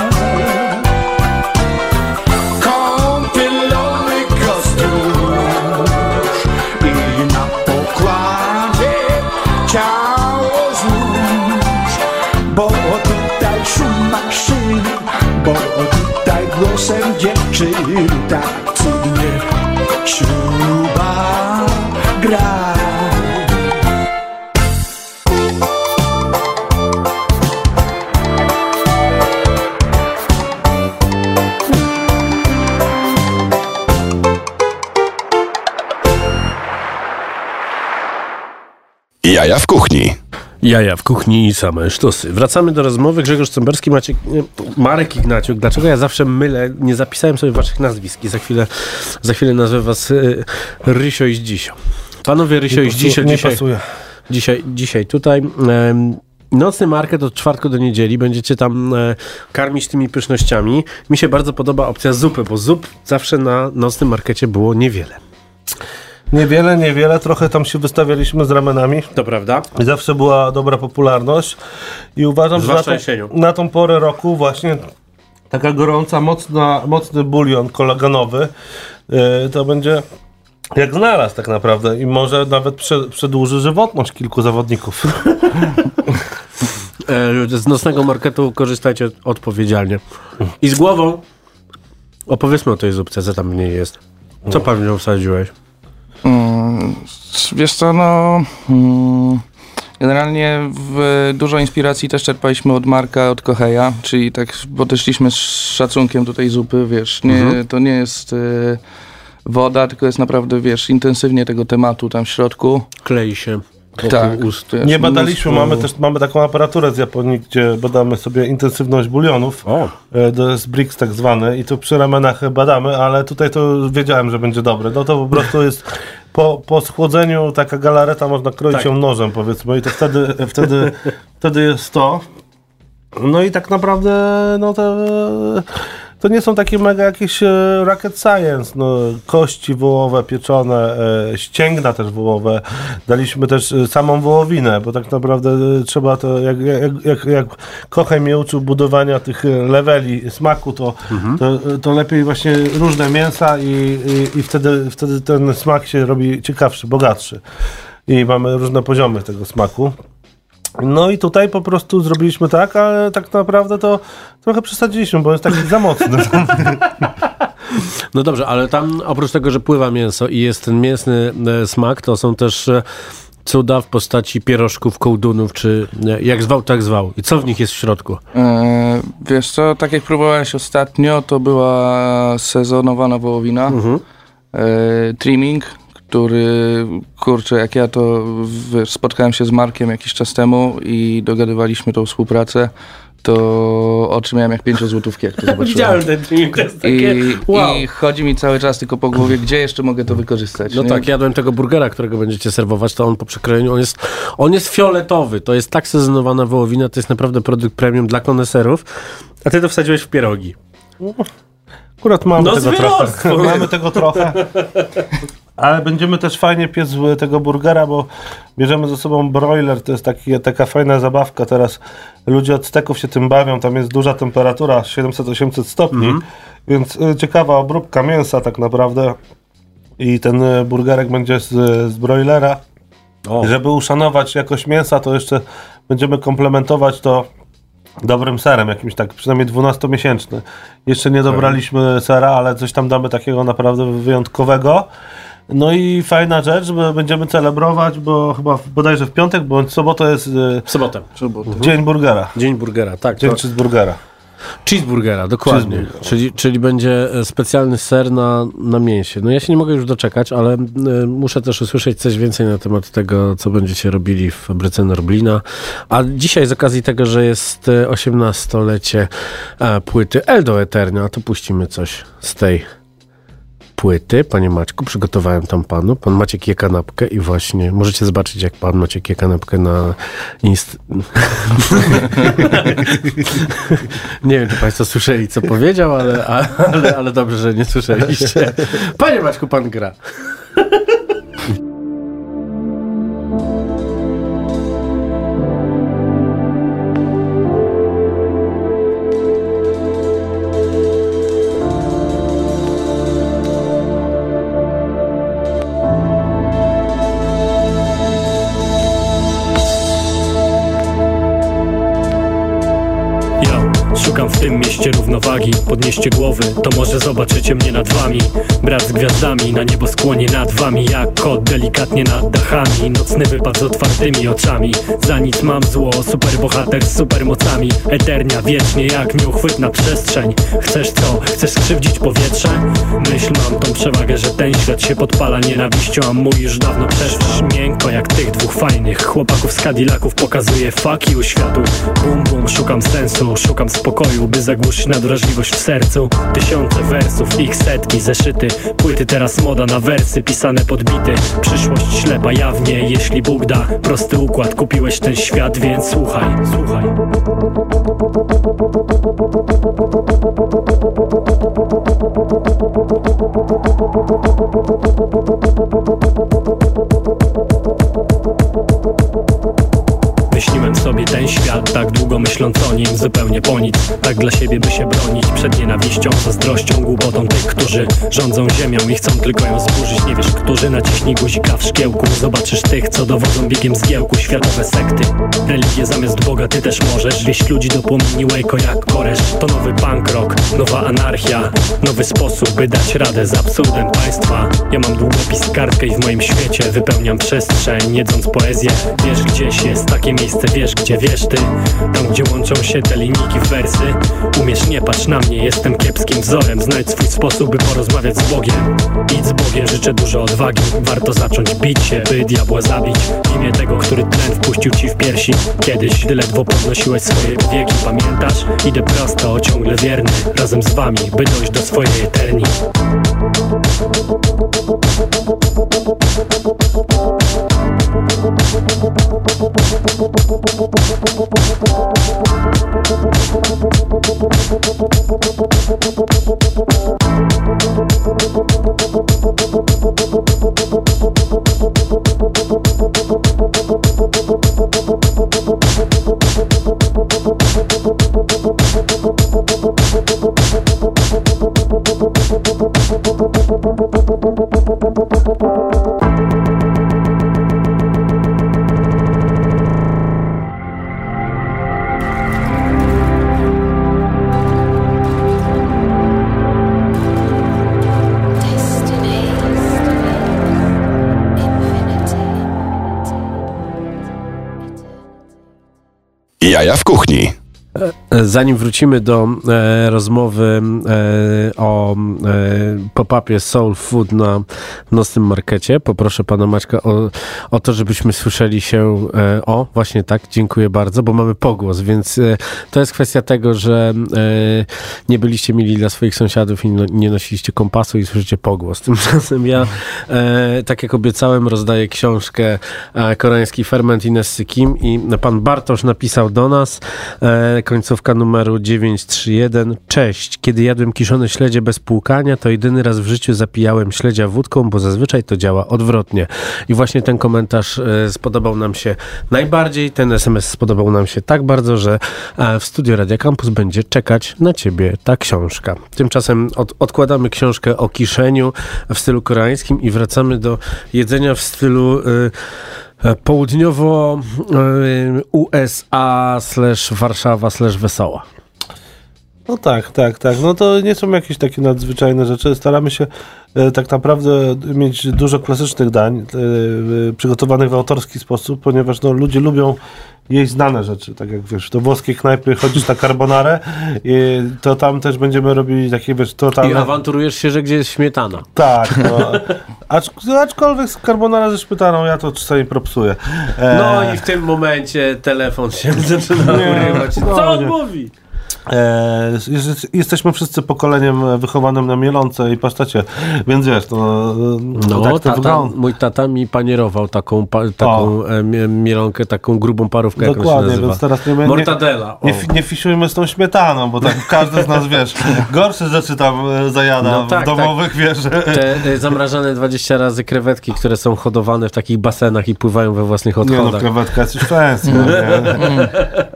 Jaja w kuchni. Jaja w kuchni i same sztosy. Wracamy do rozmowy. Grzegorz Cemberski, Maciek, nie, Marek Ignaciuk. Dlaczego ja zawsze mylę? Nie zapisałem sobie waszych nazwisk i za chwilę, za chwilę nazwę was y, Rysio i Zdzisio. Panowie Rysio i Zdzisio nie dzisiaj, pasuje. dzisiaj, dzisiaj tutaj. em, Nocny market od czwartku do niedzieli. Będziecie tam e, karmić tymi pysznościami. Mi się bardzo podoba opcja zupy, bo zup zawsze na nocnym markecie było niewiele. Niewiele, niewiele. Trochę tam się wystawialiśmy z ramenami. To prawda? I zawsze była dobra popularność. I uważam, że na Zwłaszcza tą, jesienią. na tą porę roku właśnie taka gorąca, mocna, mocny bulion kolagenowy yy, to będzie jak znalazł tak naprawdę i może nawet prze, przedłuży żywotność kilku zawodników. [laughs] E, z nocnego marketu korzystajcie odpowiedzialnie. I z głową opowiedzmy o tej zupce, co tam w niej jest. Co pan w nią wsadziłeś? Mm, wiesz co, no... Mm, generalnie w, dużo inspiracji też czerpaliśmy od Marka, od Kocheja, czyli tak podeszliśmy z szacunkiem do tej zupy, wiesz, nie, Mhm. to nie jest y, woda, tylko jest naprawdę, wiesz, intensywnie tego tematu tam w środku. Klei się Tak, ust. Nie badaliśmy, mnóstwo- mamy też mamy taką aparaturę z Japonii, gdzie badamy sobie intensywność bulionów. O, E, To jest BRICS tak zwany i tu przy ramenach badamy, ale tutaj to wiedziałem, że będzie dobre. No to po prostu jest po, po schłodzeniu taka galareta, można kroić Tak. ją nożem powiedzmy i to wtedy, wtedy, wtedy jest to. No i tak naprawdę no to, to nie są takie mega jakieś e, rocket science, no, kości wołowe pieczone, e, ścięgna też wołowe, daliśmy też e, samą wołowinę, bo tak naprawdę trzeba to, jak, jak, jak, jak Kochaj mnie uczył budowania tych leveli smaku, to, to, to lepiej właśnie różne mięsa i, i, i wtedy, wtedy ten smak się robi ciekawszy, bogatszy. I mamy różne poziomy tego smaku. No i tutaj po prostu zrobiliśmy tak, ale tak naprawdę to trochę przesadziliśmy, bo jest taki za mocny. [laughs] No dobrze, ale tam oprócz tego, że pływa mięso i jest ten mięsny e, smak, to są też e, cuda w postaci pierożków, kołdunów, czy e, jak zwał, tak zwał. I co w nich jest w środku? E, wiesz co, tak jak próbowałeś ostatnio, to była sezonowana wołowina, Mhm. e, trimming, który, kurczę, jak ja to wiesz, spotkałem się z Markiem jakiś czas temu i dogadywaliśmy tą współpracę, to oczy miałem jak pięciozłotówki, jak to [laughs] zobaczyłem. ten film, to jest I, I chodzi mi cały czas tylko po głowie, gdzie jeszcze mogę to wykorzystać. No nie? tak, jadłem tego burgera, którego będziecie serwować, to on po przekrojeniu, on jest, on jest fioletowy, to jest tak sezonowana wołowina, to jest naprawdę produkt premium dla koneserów, a ty to wsadziłeś w pierogi. Akurat mamy No tego zwierostwo. trochę. Mamy tego trochę. [laughs] Ale będziemy też fajnie piec tego burgera, bo bierzemy ze sobą broiler, to jest taki, taka fajna zabawka. Teraz ludzie od steków się tym bawią, tam jest duża temperatura, 700-800 stopni, Mhm. więc y, ciekawa obróbka mięsa tak naprawdę. I ten y, burgerek będzie z, z broilera. O. Żeby uszanować jakość mięsa, to jeszcze będziemy komplementować to dobrym serem, jakimś tak przynajmniej 12-miesięczny. Jeszcze nie dobraliśmy sera, ale coś tam damy takiego naprawdę wyjątkowego. No i fajna rzecz, bo będziemy celebrować, bo chyba w- bodajże w piątek, bądź sobotę jest y, W sobotę. Dzień Burgera. Dzień burgera, tak. Dzień To, cheeseburgera. cheeseburgera, dokładnie. Cheeseburger. Czyli, czyli będzie e, specjalny ser na, na mięsie. No ja się nie mogę już doczekać, ale e, muszę też usłyszeć coś więcej na temat tego, co będziecie robili w fabryce Norblina. A dzisiaj z okazji tego, że jest e, 18-lecie e, płyty Eldo Eterna, to puścimy coś z tej płyty. Panie Maćku, przygotowałem tam panu. Pan Maciek je kanapkę i właśnie możecie zobaczyć, jak pan Maciek je kanapkę na inst... [laughs] nie wiem, czy państwo słyszeli, co powiedział, ale, ale, ale dobrze, że nie słyszeliście. Panie Maćku, pan gra. Tym mieście równowagi. Podnieście głowy, to może zobaczycie mnie nad wami. Brat z gwiazdami, na nieboskłonie nad wami Jak kot delikatnie nad dachami. Nocny wypad z otwartymi oczami. Za nic mam zło, superbohater z supermocami. Eternia wiecznie jak nieuchwytna przestrzeń. Chcesz co? Chcesz skrzywdzić powietrze? Myśl mam tą przewagę, że ten świat się podpala nienawiścią A mój już dawno przeszł miękko jak tych dwóch fajnych Chłopaków z Cadillaców pokazuje fuck you światu. Bum bum, szukam sensu, szukam spokoju By zagłuszyć nadwrażliwość w sercu. Tysiące wersów, ich setki, zeszyty. Płyty teraz moda na wersy, pisane podbity. Przyszłość ślepa jawnie, jeśli Bóg da. Prosty układ, kupiłeś ten świat, więc słuchaj, słuchaj. Myśliłem sobie ten świat, tak długo myśląc o nim Zupełnie po nic, tak dla siebie by się bronić Przed nienawiścią, zazdrością, głupotą tych, którzy rządzą ziemią I chcą tylko ją zburzyć, nie wiesz, którzy Naciśnij guzika w szkiełku. Zobaczysz tych, co dowodzą biegiem zgiełku Światowe sekty, religie zamiast Boga Ty też możesz wieść ludzi do płomieni Łejko jak koresz, to nowy punk rock Nowa anarchia, nowy sposób By dać radę z absurdem państwa. Ja mam długopis, kartkę i w moim świecie Wypełniam przestrzeń, jedząc poezję. Wiesz gdzieś jest takie miejsce, wiesz gdzie wiesz ty Tam gdzie łączą się te linijki w wersy. Umiesz, nie patrz na mnie, jestem kiepskim wzorem. Znajdź swój sposób, by porozmawiać z Bogiem. Idź z Bogiem, życzę dużo odwagi. Warto zacząć bić się, by diabła zabić. W imię tego, który tlen wpuścił ci w piersi. Kiedyś, gdy ledwo podnosiłeś swoje wieki Pamiętasz? Idę prosto, ciągle wierny. Razem z wami, by dojść do swojej eterni Thank you. Jaja w kuchni. Zanim wrócimy do e, rozmowy e, o e, pop-upie Soul Food na nocnym markecie, poproszę pana Maćka o, o to, żebyśmy słyszeli się e, o, właśnie tak, dziękuję bardzo, bo mamy pogłos, więc e, to jest kwestia tego, że e, nie byliście mili dla swoich sąsiadów i no, nie nosiliście kompasu i słyszycie pogłos. [laughs] Tymczasem ja, e, tak jak obiecałem, rozdaję książkę Koreański ferment Inessy Kim i pan Bartosz napisał do nas e, końcówka numeru 931. Cześć. Kiedy jadłem kiszone śledzie bez płukania, to jedyny raz w życiu zapijałem śledzia wódką, bo zazwyczaj to działa odwrotnie. I właśnie ten komentarz e, spodobał nam się najbardziej. Ten SMS spodobał nam się tak bardzo, że e, w studio Radia Campus będzie czekać na ciebie ta książka. Tymczasem od, odkładamy książkę o kiszeniu w stylu koreańskim i wracamy do jedzenia w stylu e, południowo e, USA slash Warszawa slash Wesoła. No tak, tak, tak. No to nie są jakieś takie nadzwyczajne rzeczy. Staramy się e, tak naprawdę mieć dużo klasycznych dań e, przygotowanych w autorski sposób, ponieważ no, ludzie lubią jeść znane rzeczy, tak jak wiesz, do włoskiej knajpy chodzisz na carbonarę, i to tam też będziemy robili takie, wiesz, I totalne... awanturujesz się, że gdzie jest śmietana. Tak, no. Acz, aczkolwiek z carbonara ze szpytaną ja to czasami propsuję. E, No i w tym momencie telefon się [laughs] zaczyna urywać. no Co on mówi? E, jest- jesteśmy wszyscy pokoleniem wychowanym na mielonce i pasztecie, więc wiesz, to, No, tak to tata, wygląda. mój tata mi panierował taką, pa, taką e, mie- mielonkę, taką grubą parówkę, jak ona się Dokładnie, nazywa. więc teraz nie, nie, Mortadela. nie, nie fiszujmy z tą śmietaną, bo tak każdy z nas, wiesz, gorsze rzeczy tam e, zajada No tak, w domowych, wiesz. Te e, zamrażane 20 razy krewetki, które są hodowane w takich basenach i pływają we własnych Nie no, odchodach. krewetka jest już fancy. [laughs]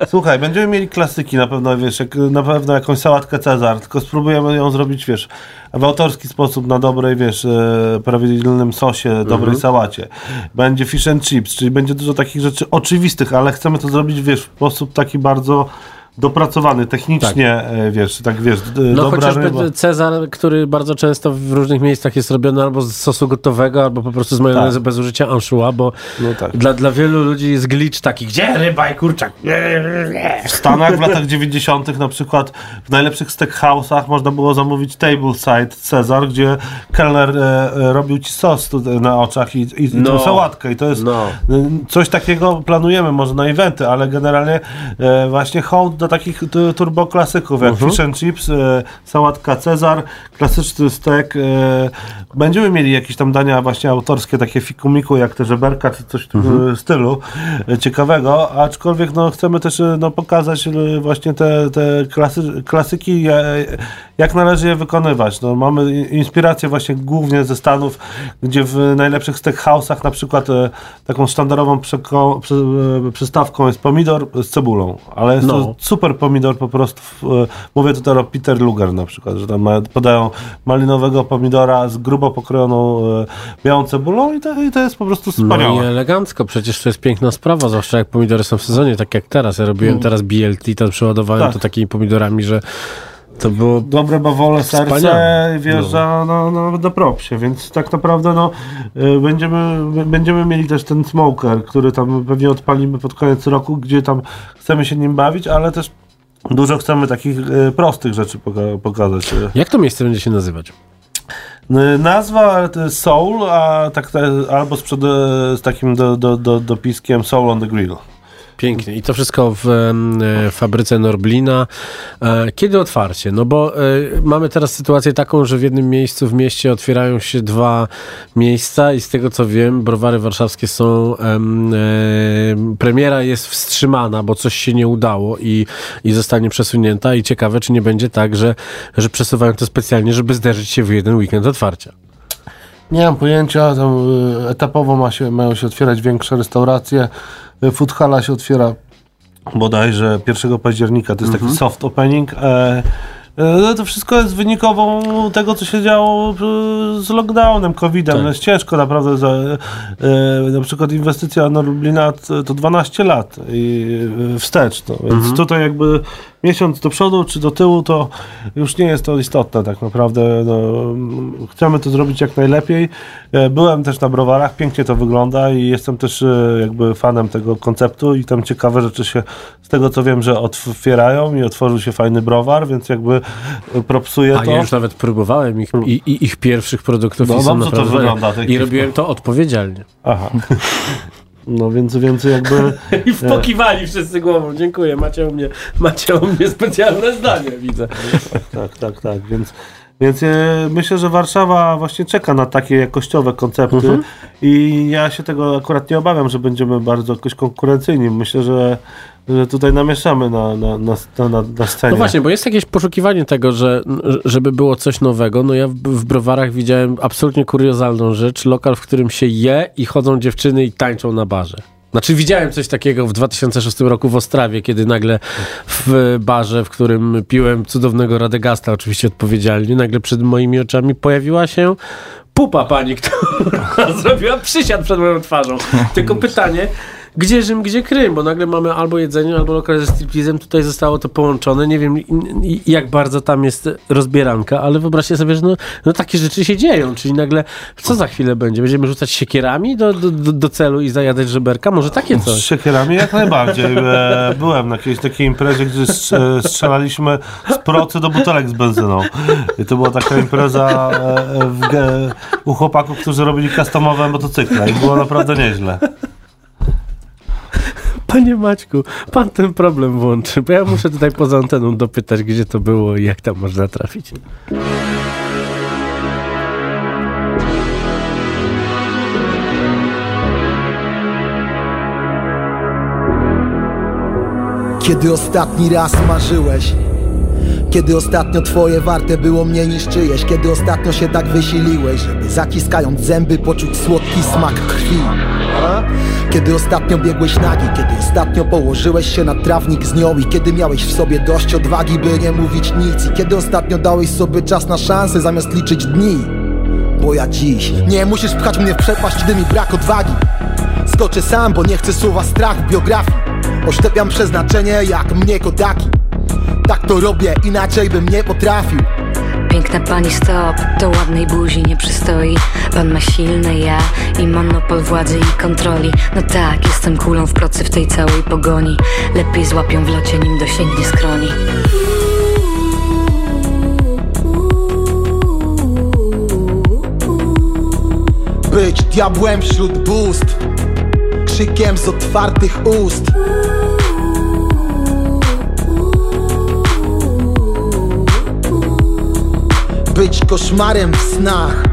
Słuchaj, będziemy mieli klasyki na pewno, wiesz, jak, na pewno jakąś sałatkę Cezar, tylko spróbujemy ją zrobić, wiesz, w autorski sposób, na dobrej, wiesz, e, prawidłowym sosie, dobrej Mhm. sałacie. Będzie fish and chips, czyli będzie dużo takich rzeczy oczywistych, ale chcemy to zrobić, wiesz, w sposób taki bardzo dopracowany, technicznie, e, wiesz, tak, wiesz, No dobra chociażby ryba. Cezar, który bardzo często w różnych miejscach jest robiony albo z sosu gotowego, albo po prostu z majonezu Tak. bez użycia anchois, bo No tak. dla, dla wielu ludzi jest glitch taki, gdzie ryba i kurczak? W Stanach w latach 90. na przykład w najlepszych steakhouse'ach można było zamówić tableside Cezar, gdzie kelner e, e, robił ci sos na oczach i, i No. tą sałatkę. I to jest No. coś takiego planujemy, może na eventy, ale generalnie e, właśnie hołd do takich tu- turbo klasyków jak Mhm. fish and chips, e, sałatka Cezar, klasyczny stek. E, będziemy mieli jakieś tam dania właśnie autorskie, takie fikumiku, jak te żeberka, czy coś w tym Mhm. e, stylu e, ciekawego, aczkolwiek no, chcemy też e, no, pokazać e, właśnie te, te klasy, klasyki, jak należy je wykonywać. No, mamy inspirację właśnie głównie ze Stanów, gdzie w najlepszych steakhouse'ach na przykład e, taką sztandarową przystawką jest pomidor z cebulą, ale jest No. to super pomidor po prostu. W, e, mówię tutaj o Peter Luger na przykład, że tam podają malinowego pomidora z grubo pokrojoną e, białą cebulą i to, i to jest po prostu No wspaniałe. i elegancko, przecież to jest piękna sprawa, zwłaszcza jak pomidory są w sezonie, tak jak teraz. Ja robiłem Mm. teraz BLT, to przeładowałem Tak. to takimi pomidorami, że to było dobre bawole, serce wjeżdża no. No, do propsie, więc tak naprawdę no, y, będziemy, będziemy mieli też ten smoker, który tam pewnie odpalimy pod koniec roku, gdzie tam chcemy się nim bawić, ale też dużo chcemy takich y, prostych rzeczy poka- pokazać. Y, Jak to miejsce będzie się nazywać? Nazwa to jest Soul, a tak albo z, przed, z takim do, do, do, dopiskiem Soul on the Grill. Pięknie. I to wszystko w e, fabryce Norblina. E, Kiedy otwarcie? No bo e, mamy teraz sytuację taką, że w jednym miejscu w mieście otwierają się dwa miejsca i z tego co wiem, browary warszawskie są, e, premiera jest wstrzymana, bo coś się nie udało i, i zostanie przesunięta i ciekawe, czy nie będzie tak, że, że przesuwają to specjalnie, żeby zderzyć się w jeden weekend otwarcia. Nie mam pojęcia, y, etapowo ma się, mają się otwierać większe restauracje. Y, Food Hala się otwiera bodajże 1 października, to jest taki soft opening. E, e, no to wszystko jest wynikową tego, co się działo y, z lockdownem, COVID-em. Tak. No jest ciężko naprawdę. Za, e, na przykład inwestycja na Lublina to to 12 lat i y, wstecz. No. Więc Mhm. tutaj jakby miesiąc do przodu czy do tyłu to już nie jest to istotne tak naprawdę. No, chcemy to zrobić jak najlepiej. E, Byłem też na browarach, pięknie to wygląda i jestem też e, jakby fanem tego konceptu i tam ciekawe rzeczy się z tego co wiem, że otwierają i otworzył się fajny browar, więc jakby e, propsuję A to. ja już nawet próbowałem ich, i, i ich pierwszych produktów No, i są dobrze to wygląda, I robiłem to odpowiedzialnie. Aha. [laughs] No więc, więc jakby... [laughs] I pokiwali wszyscy głową. Dziękuję, macie u mnie, macie u mnie specjalne zdanie, widzę. Tak, tak, tak. Więc, więc e, myślę, że Warszawa właśnie czeka na takie jakościowe koncepty Mhm. i ja się tego akurat nie obawiam, że będziemy bardzo jakoś konkurencyjni. Myślę, że, że tutaj namieszamy na, na, na, na, na, scenie. No właśnie, bo jest jakieś poszukiwanie tego, że żeby było coś nowego. No ja w, w browarach widziałem absolutnie kuriozalną rzecz. Lokal, w którym się je i chodzą dziewczyny i tańczą na barze. Znaczy widziałem coś takiego w 2006 roku w Ostrawie, kiedy nagle w barze, w którym piłem cudownego Radegasta, oczywiście odpowiedzialnie, nagle przed moimi oczami pojawiła się pupa pani, która [laughs] zrobiła przysiad przed moją twarzą. Tylko pytanie, gdzie Rzym, gdzie Krym? Bo nagle mamy albo jedzenie, albo lokal ze striptizem. Tutaj zostało to połączone. Nie wiem, jak bardzo tam jest rozbieranka, ale wyobraźcie sobie, że no, no takie rzeczy się dzieją. Czyli nagle, co za chwilę będzie? Będziemy rzucać siekierami do, do, do, do celu i zajadać żeberka? Może takie Z coś? siekierami jak najbardziej. E, Byłem na jakiejś takiej imprezie, gdzie strz- strzelaliśmy z procy do butelek z benzyną. I to była taka impreza e, w, u chłopaków, którzy robili customowe motocykle i było naprawdę nieźle. Panie Maćku, pan ten problem włączy, bo ja muszę tutaj poza anteną dopytać, gdzie to było i jak tam można trafić. Kiedy ostatni raz marzyłeś? Kiedy ostatnio twoje warte było mniej niż czyjeś? Kiedy ostatnio się tak wysiliłeś, żeby zaciskając zęby poczuć słodki smak krwi? Kiedy ostatnio biegłeś nagi? Kiedy ostatnio położyłeś się na trawnik z nią? I kiedy miałeś w sobie dość odwagi, by nie mówić nic? I kiedy ostatnio dałeś sobie czas na szansę zamiast liczyć dni? Bo ja dziś nie musisz pchać mnie w przepaść, gdy mi brak odwagi Skoczę sam, bo nie chcę słowa strach w biografii Oszczepiam przeznaczenie jak mnie kodaki Tak to robię, inaczej bym nie potrafił. Piękna pani stop, to ładnej buzi nie przystoi. Pan ma silne ja i monopol władzy i kontroli. No tak, jestem kulą w procy w tej całej pogoni. Lepiej złapią w locie nim dosięgnie skroni. Być diabłem wśród bóstw Krzykiem z otwartych ust Być koszmarem w snach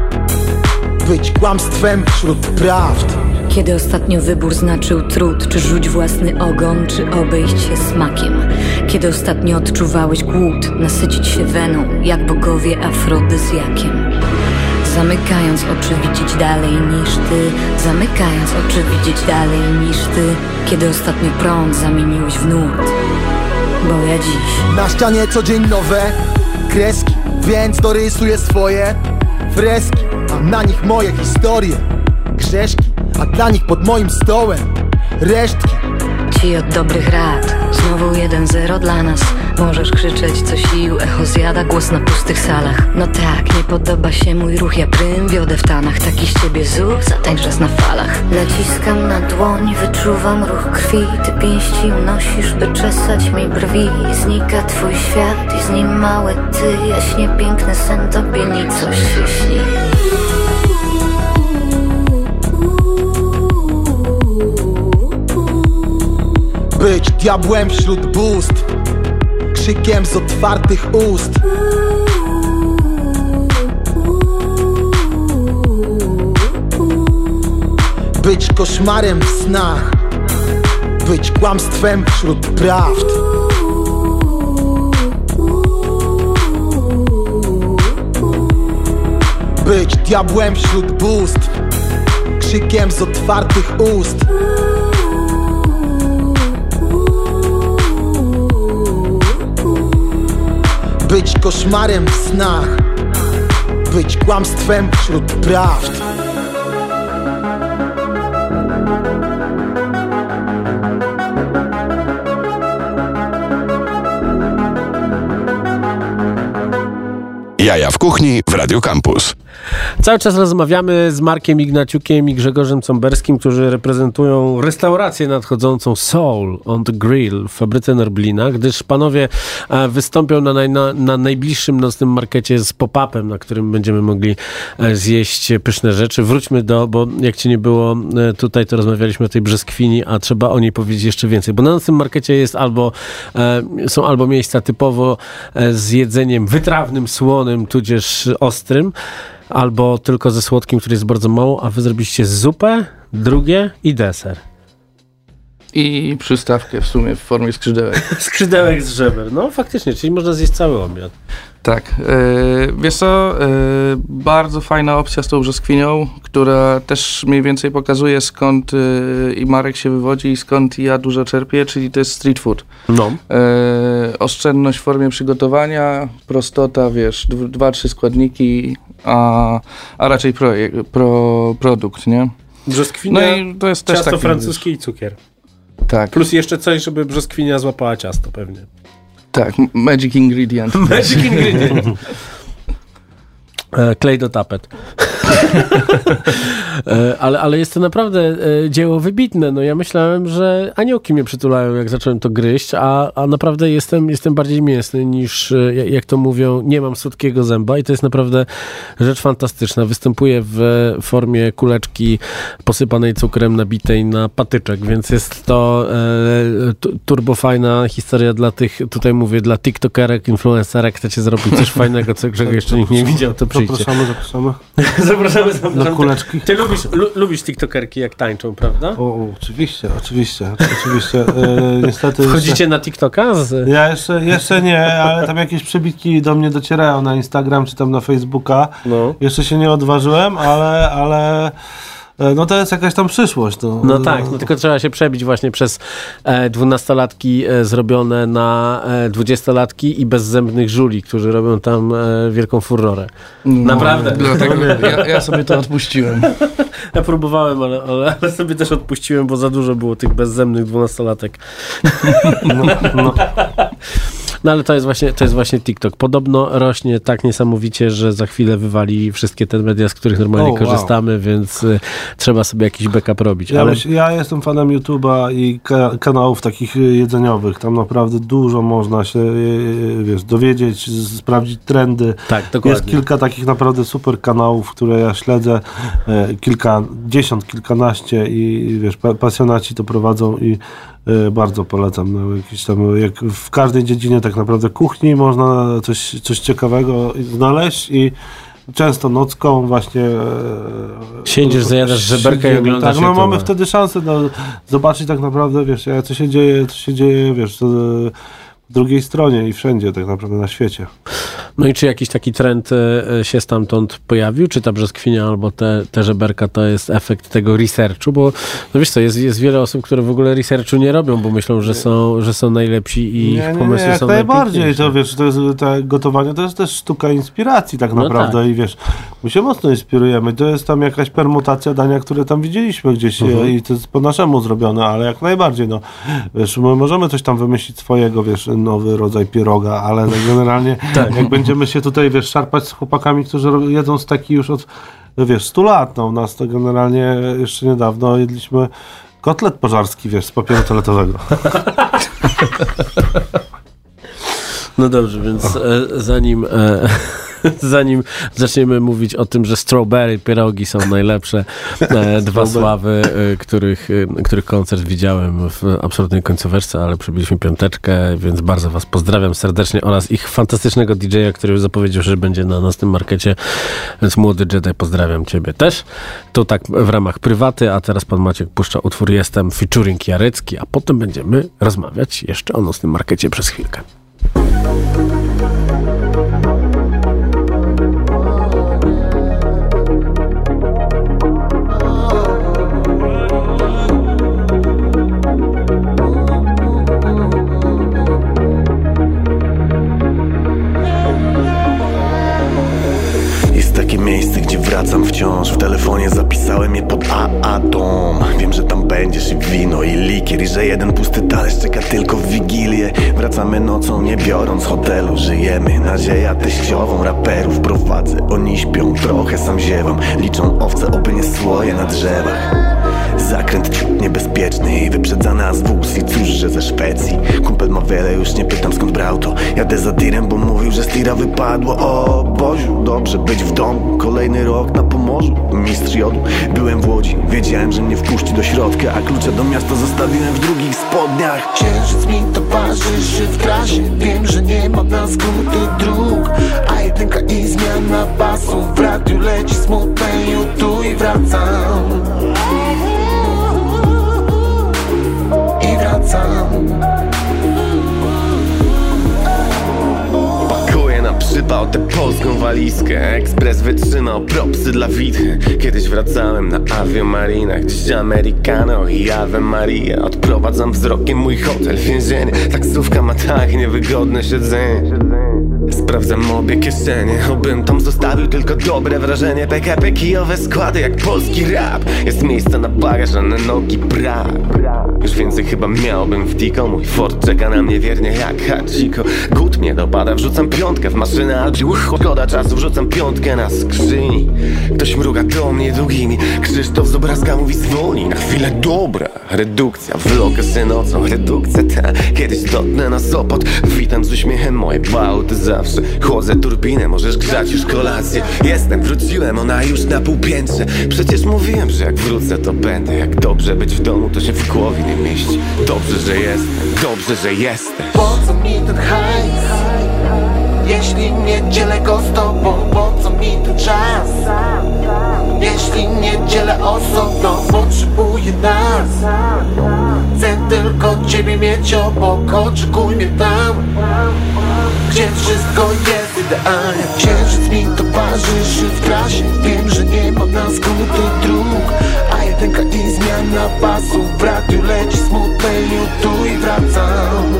Być kłamstwem wśród prawd. Kiedy ostatnio wybór znaczył trud Czy rzuć własny ogon, czy obejść się smakiem? Kiedy ostatnio odczuwałeś głód Nasycić się weną, jak bogowie afrodyzjakiem Zamykając oczy widzieć dalej niż ty. Zamykając oczy widzieć dalej niż ty. Kiedy ostatnio prąd zamieniłeś w nurt? Bo ja dziś Na ścianie co dzień nowe kreski Więc dorysuję swoje freski Mam na nich moje historie. Grzeszki, a dla nich pod moim stołem Resztki. Ci od dobrych rad Znowu 1-0 dla nas Możesz krzyczeć co sił Echo zjada głos na pustych salach. No tak, nie podoba się mój ruch Ja prym wiodę w tanach. Taki z ciebie zuch, zatańczasz na falach. Naciskam na dłoń, wyczuwam ruch krwi. Ty pięści unosisz, by czesać mi brwi. Znika twój świat i z nim małe ty. Jaśnie piękny sen tobie nic coś się śni Być diabłem wśród bóstw Krzykiem z otwartych ust. Być koszmarem w snach. Być kłamstwem wśród prawd. Być diabłem wśród bóstw. Krzykiem z otwartych ust Być koszmarem w snach Być kłamstwem wśród prawd Jaja w kuchni w Radio Campus. Cały czas rozmawiamy z Markiem Ignaciukiem i Grzegorzem Comberskim, którzy reprezentują restaurację nadchodzącą Soul on the Grill w fabryce Norblina, gdyż panowie e, wystąpią na, naj, na, na najbliższym nocnym markecie z pop-upem, na którym będziemy mogli e, zjeść pyszne rzeczy. Wróćmy do, bo jak ci nie było e, tutaj, to rozmawialiśmy o tej brzoskwini, a trzeba o niej powiedzieć jeszcze więcej, bo na nocnym markecie jest albo, są albo miejsca typowo z jedzeniem wytrawnym, słonym, tudzież ostrym, albo tylko ze słodkim, który jest bardzo mało, a wy zrobiliście zupę, drugie i deser. I przystawkę w sumie w formie skrzydełek. [laughs] Skrzydełek z żeber. No faktycznie, czyli można zjeść cały obiad. Tak. Yy, wiesz co, yy, bardzo fajna opcja z tą brzoskwinią, która też mniej więcej pokazuje skąd yy, i Marek się wywodzi i skąd ja dużo czerpię, czyli to jest street food. No. Yy, oszczędność w formie przygotowania, prostota, wiesz, dw- dwa, trzy składniki, a, a raczej pro, produkt, nie? Brzoskwinia, No i to jest też ciasto taki, francuskie i cukier. Tak. Plus jeszcze coś, żeby brzoskwinia złapała ciasto pewnie. Tak, magic ingredient. Magic ingredient. [laughs] E, Klej do tapet. [laughs] E, ale, ale jest to naprawdę e, dzieło wybitne. No ja myślałem, że aniołki mnie przytulają, jak zacząłem to gryźć, a, a naprawdę jestem, jestem bardziej mięsny niż, jak- to mówią, nie mam słodkiego zęba i to jest naprawdę rzecz fantastyczna. Występuje w formie kuleczki posypanej cukrem, nabitej na patyczek, więc jest to e, tu- turbo fajna historia dla tych, tutaj mówię, dla tiktokerek, influencerek, chcecie zrobić coś fajnego, co czego jeszcze nikt nie widział, to [laughs] przyjdźcie. Zapraszamy, zapraszamy. zapraszamy, [laughs] zapraszamy. Na kuleczki. Ty lubisz, lu, lubisz tiktokerki jak tańczą, prawda? O, oczywiście, oczywiście, oczywiście. E, niestety Wchodzicie jeszcze, na TikToka? Z... ja jeszcze, jeszcze nie, ale tam jakieś przebitki do mnie docierają na Instagram czy tam na Facebooka. No. Jeszcze się nie odważyłem, ale, ale no to jest jakaś tam przyszłość. To, No tak, no tylko trzeba się przebić właśnie przez e, dwunastolatki e, zrobione na e, dwudziestolatki i bezzębnych żuli, którzy robią tam e, wielką furorę. Naprawdę. [laughs] Dlatego ja, ja sobie to odpuściłem. Ja próbowałem, ale, ale, ale sobie też odpuściłem, bo za dużo było tych bezzębnych dwunastolatek. No, no. [laughs] No ale to jest, właśnie, to jest właśnie TikTok. Podobno rośnie tak niesamowicie, że za chwilę wywali wszystkie te media, z których normalnie O, wow. korzystamy, więc y, trzeba sobie jakiś backup robić. Ja, ale myśl, ja jestem fanem YouTube'a i ka kanałów takich y, jedzeniowych. Tam naprawdę dużo można się y, wiesz, dowiedzieć, sprawdzić trendy. tak, dokładnie. Jest kilka takich naprawdę super kanałów, które ja śledzę, e, kilkadziesiąt, kilkanaście i wiesz, pa, pasjonaci to prowadzą i bardzo polecam. No, jakiś tam, jak w każdej dziedzinie tak naprawdę kuchni można coś, coś ciekawego znaleźć i często nocką właśnie e, Siedzisz, zajadasz żeberka i oglądasz Tak, no mamy wtedy szansę no, zobaczyć tak naprawdę, wiesz, co się dzieje, co się dzieje, wiesz, co, drugiej stronie i wszędzie tak naprawdę na świecie. No i czy jakiś taki trend e, się stamtąd pojawił? Czy ta brzoskwinia albo te, te żeberka to jest efekt tego researchu? Bo no wiesz co, jest, jest wiele osób, które w ogóle researchu nie robią, bo myślą, że są, że są najlepsi i ich Nie, nie, nie, pomysły jak są najbardziej. To wiesz, to jest te gotowanie to jest też sztuka inspiracji tak No naprawdę tak. i wiesz, my się mocno inspirujemy. To jest tam jakaś permutacja dania, które tam widzieliśmy gdzieś Mhm. e, i to jest po naszemu zrobione, ale jak najbardziej, no wiesz, my możemy coś tam wymyślić swojego, wiesz, nowy rodzaj pieroga, ale no, generalnie [laughs] Tak. jak będziemy się tutaj, wiesz, szarpać z chłopakami, którzy jedzą steki już od, wiesz, 100 lat, no u nas to generalnie jeszcze niedawno jedliśmy kotlet pożarski, wiesz, z papieru toaletowego. [laughs] No dobrze, więc e, zanim, e, [laughs] zanim zaczniemy mówić o tym, że strawberry pierogi są najlepsze. E, [laughs] dwa sławy, e, których, e, których koncert widziałem w absolutnej końcóweczce, ale przybiliśmy piąteczkę, więc bardzo was pozdrawiam serdecznie oraz ich fantastycznego DJ-a, który już zapowiedział, że będzie na następnym markecie. Więc młody Jedi, pozdrawiam ciebie też. To tak w ramach prywaty, a teraz pan Maciek puszcza utwór Jestem featuring Jarecki, a potem będziemy rozmawiać jeszcze o nocnym markecie przez chwilkę. Wciąż W telefonie zapisałem je pod AA dom. Wiem, że tam będziesz i wino i likier I że jeden pusty talerz czeka tylko w Wigilię. Wracamy nocą, nie biorąc hotelu Żyjemy nadzieja teściową raperów. Prowadzę, oni śpią, trochę sam ziewam Liczą owce, oby nie słoje na drzewach Zakręt niebezpieczny i wyprzedza nas wóz. I cóż, że ze Szwecji? Kumpel ma wiele, już nie pytam skąd brał to. Jadę za tirem, bo mówił, że z tira wypadło. O Boziu, dobrze być w domu. Kolejny rok na Pomorzu. Mistrz jodu, byłem w Łodzi. Wiedziałem, że mnie wpuści do środka A klucze do miasta zostawiłem w drugich spodniach. Księżyc mi towarzyszy w trasie. Wiem, że nie ma na skróty dróg A jedynka i zmiana pasu W radiu leci smutne tu i wracam I przypał tę polską walizkę. Ekspres wytrzymał propsy dla witchy. Kiedyś wracałem na aviomarinach Dziś Americano i Ave Maria. Odprowadzam wzrokiem mój hotel, więzienie. Taksówka ma tak niewygodne siedzenie. Sprawdzam obie kieszenie. Obym tam zostawił tylko dobre wrażenie. PKP kijowe składy jak polski rap. Jest miejsce na bagaż, a na nogi brak. Już więcej chyba miałbym w Tico Mój Ford czeka na mnie wiernie jak Hachiko Gut mnie dopada, wrzucam piątkę w maszynę Albi szkoda czasu, wrzucam piątkę na skrzyni. Ktoś mruga do mnie długimi Krzysztof z obrazka mówi zwolnij na chwilę. Dobra Redukcja, vlog się nocą, redukcja ta. Kiedyś dotnę na Sopot. Witam z uśmiechem. Moje bałty zawsze. Chłodzę turbinę, możesz grzać już kolację. Jestem, wróciłem, ona już na półpiętrze. Przecież mówiłem, że jak wrócę to będę. Jak dobrze być w domu, to się w głowie nie mieści. Dobrze, że jestem, dobrze, że jestem. Po co mi ten hajs? Jeśli nie dzielę go z tobą Po co mi ten czas? Jeśli nie dzielę osobno Potrzebuję nas. Chcę tylko ciebie mieć obok Oczekuj mnie tam. Gdzie wszystko jest idealnie? Księżyc mi towarzyszy w trasie Wiem, że nie ma na skróty dróg. A jedynka i zmiana pasów W radiu leci smutne tu i wracam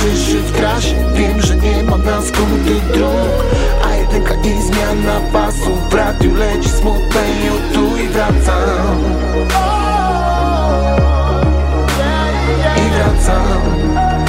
towarzyszy w trasie Wiem, że nie ma na skróty dróg A jedynka i zmiana pasów W radiu leci smutne tu i wracam. I wracam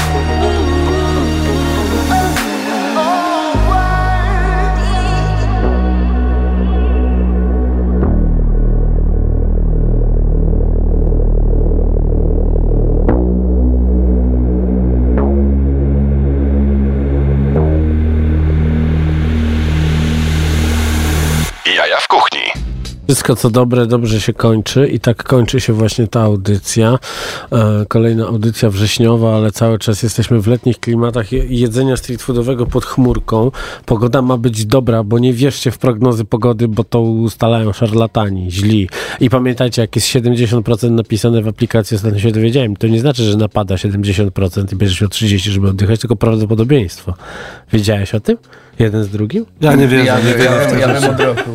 Wszystko co dobre, dobrze się kończy i tak kończy się właśnie ta audycja. E, kolejna audycja wrześniowa, ale cały czas jesteśmy w letnich klimatach je- jedzenia street foodowego pod chmurką. Pogoda ma być dobra, bo nie wierzcie w prognozy pogody, bo to ustalają szarlatani, źli. I pamiętajcie, jak jest 70% napisane w aplikacji, ostatnio się dowiedziałem, to nie znaczy, że napada 70% i będziesz miał 30, żeby oddychać, tylko prawdopodobieństwo. Wiedziałeś o tym? Jeden z drugim? Ja nie wierzę, Ja, nie ja, wierzę w ja, ja wiem od roku.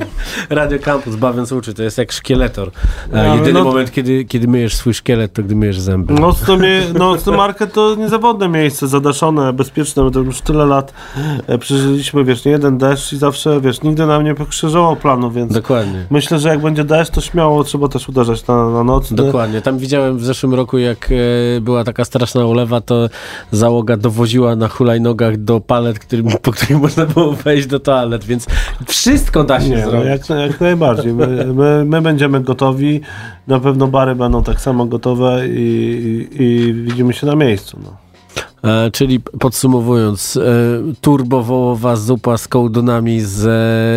Radio Campus, bawiąc uczy, to jest jak szkieletor. No, E, ale jedyny no- moment, kiedy, kiedy myjesz swój szkielet, to gdy myjesz zęby. Nocny, mie- nocny market to niezawodne miejsce, zadaszone, bezpieczne, my to już tyle lat e, przeżyliśmy, wiesz, nie jeden deszcz i zawsze, wiesz, nigdy nam nie pokrzyżował planu, więc Dokładnie. myślę, że jak będzie deszcz, to śmiało trzeba też uderzać na, na nocny. Dokładnie. Tam widziałem w zeszłym roku, jak e, była taka straszna ulewa, to załoga dowoziła na hulajnogach do palet, którym, po których można było wejść do toalet, więc wszystko da się Nie, no zrobić. jak, jak najbardziej. My, my, my będziemy gotowi. Na pewno bary będą tak samo gotowe i, i, i widzimy się na miejscu. No. E, czyli podsumowując, e, turbowołowa zupa z kołdunami z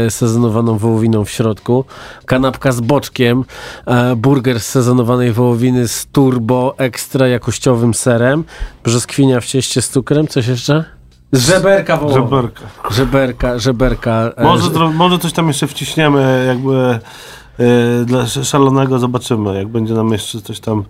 e, sezonowaną wołowiną w środku, kanapka z boczkiem, e, burger z sezonowanej wołowiny z turbo ekstra jakościowym serem, brzoskwinia w cieście z cukrem, coś jeszcze? Żeberka wołowa. Żeberka. Żeberka, żeberka. e, Może, może coś tam jeszcze wciśniemy, jakby e, dla sz- szalonego zobaczymy. Jak będzie nam jeszcze coś tam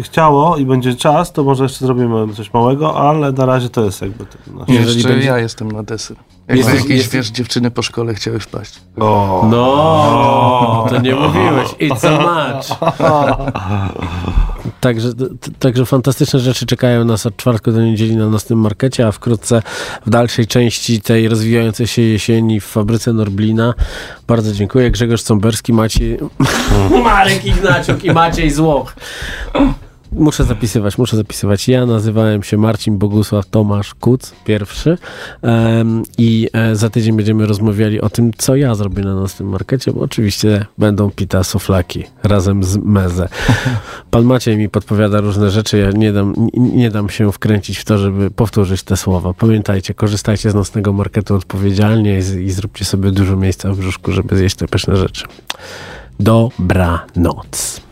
chciało i będzie czas, to może jeszcze zrobimy coś małego, ale na razie to jest jakby ten nasz. Jeszcze ja jestem na deser. Jak Jesteś- jakieś, jesteś- wiesz, dziewczyny po szkole chciały wpaść. O. No, to nie mówiłeś. It's a match. [laughs] Także, także fantastyczne rzeczy czekają nas od czwartku do niedzieli na nocnym markecie, a wkrótce w dalszej części tej rozwijającej się jesieni w fabryce Norblina. Bardzo dziękuję. Grzegorz Cąberski, Maciej... Marek Ignaciuk i Maciej Złoch. Muszę zapisywać, muszę zapisywać. Ja nazywałem się Marcin Bogusław Tomasz Kuc, pierwszy. Em, I e, za tydzień będziemy rozmawiali o tym, co ja zrobię na nocnym markecie, bo oczywiście będą pita soflaki razem z meze. Pan Maciej mi podpowiada różne rzeczy. Ja nie dam, nie, dam się wkręcić w to, żeby powtórzyć te słowa. Pamiętajcie, korzystajcie z nocnego marketu odpowiedzialnie i, i zróbcie sobie dużo miejsca w brzuszku, żeby zjeść te pyszne rzeczy. Dobranoc.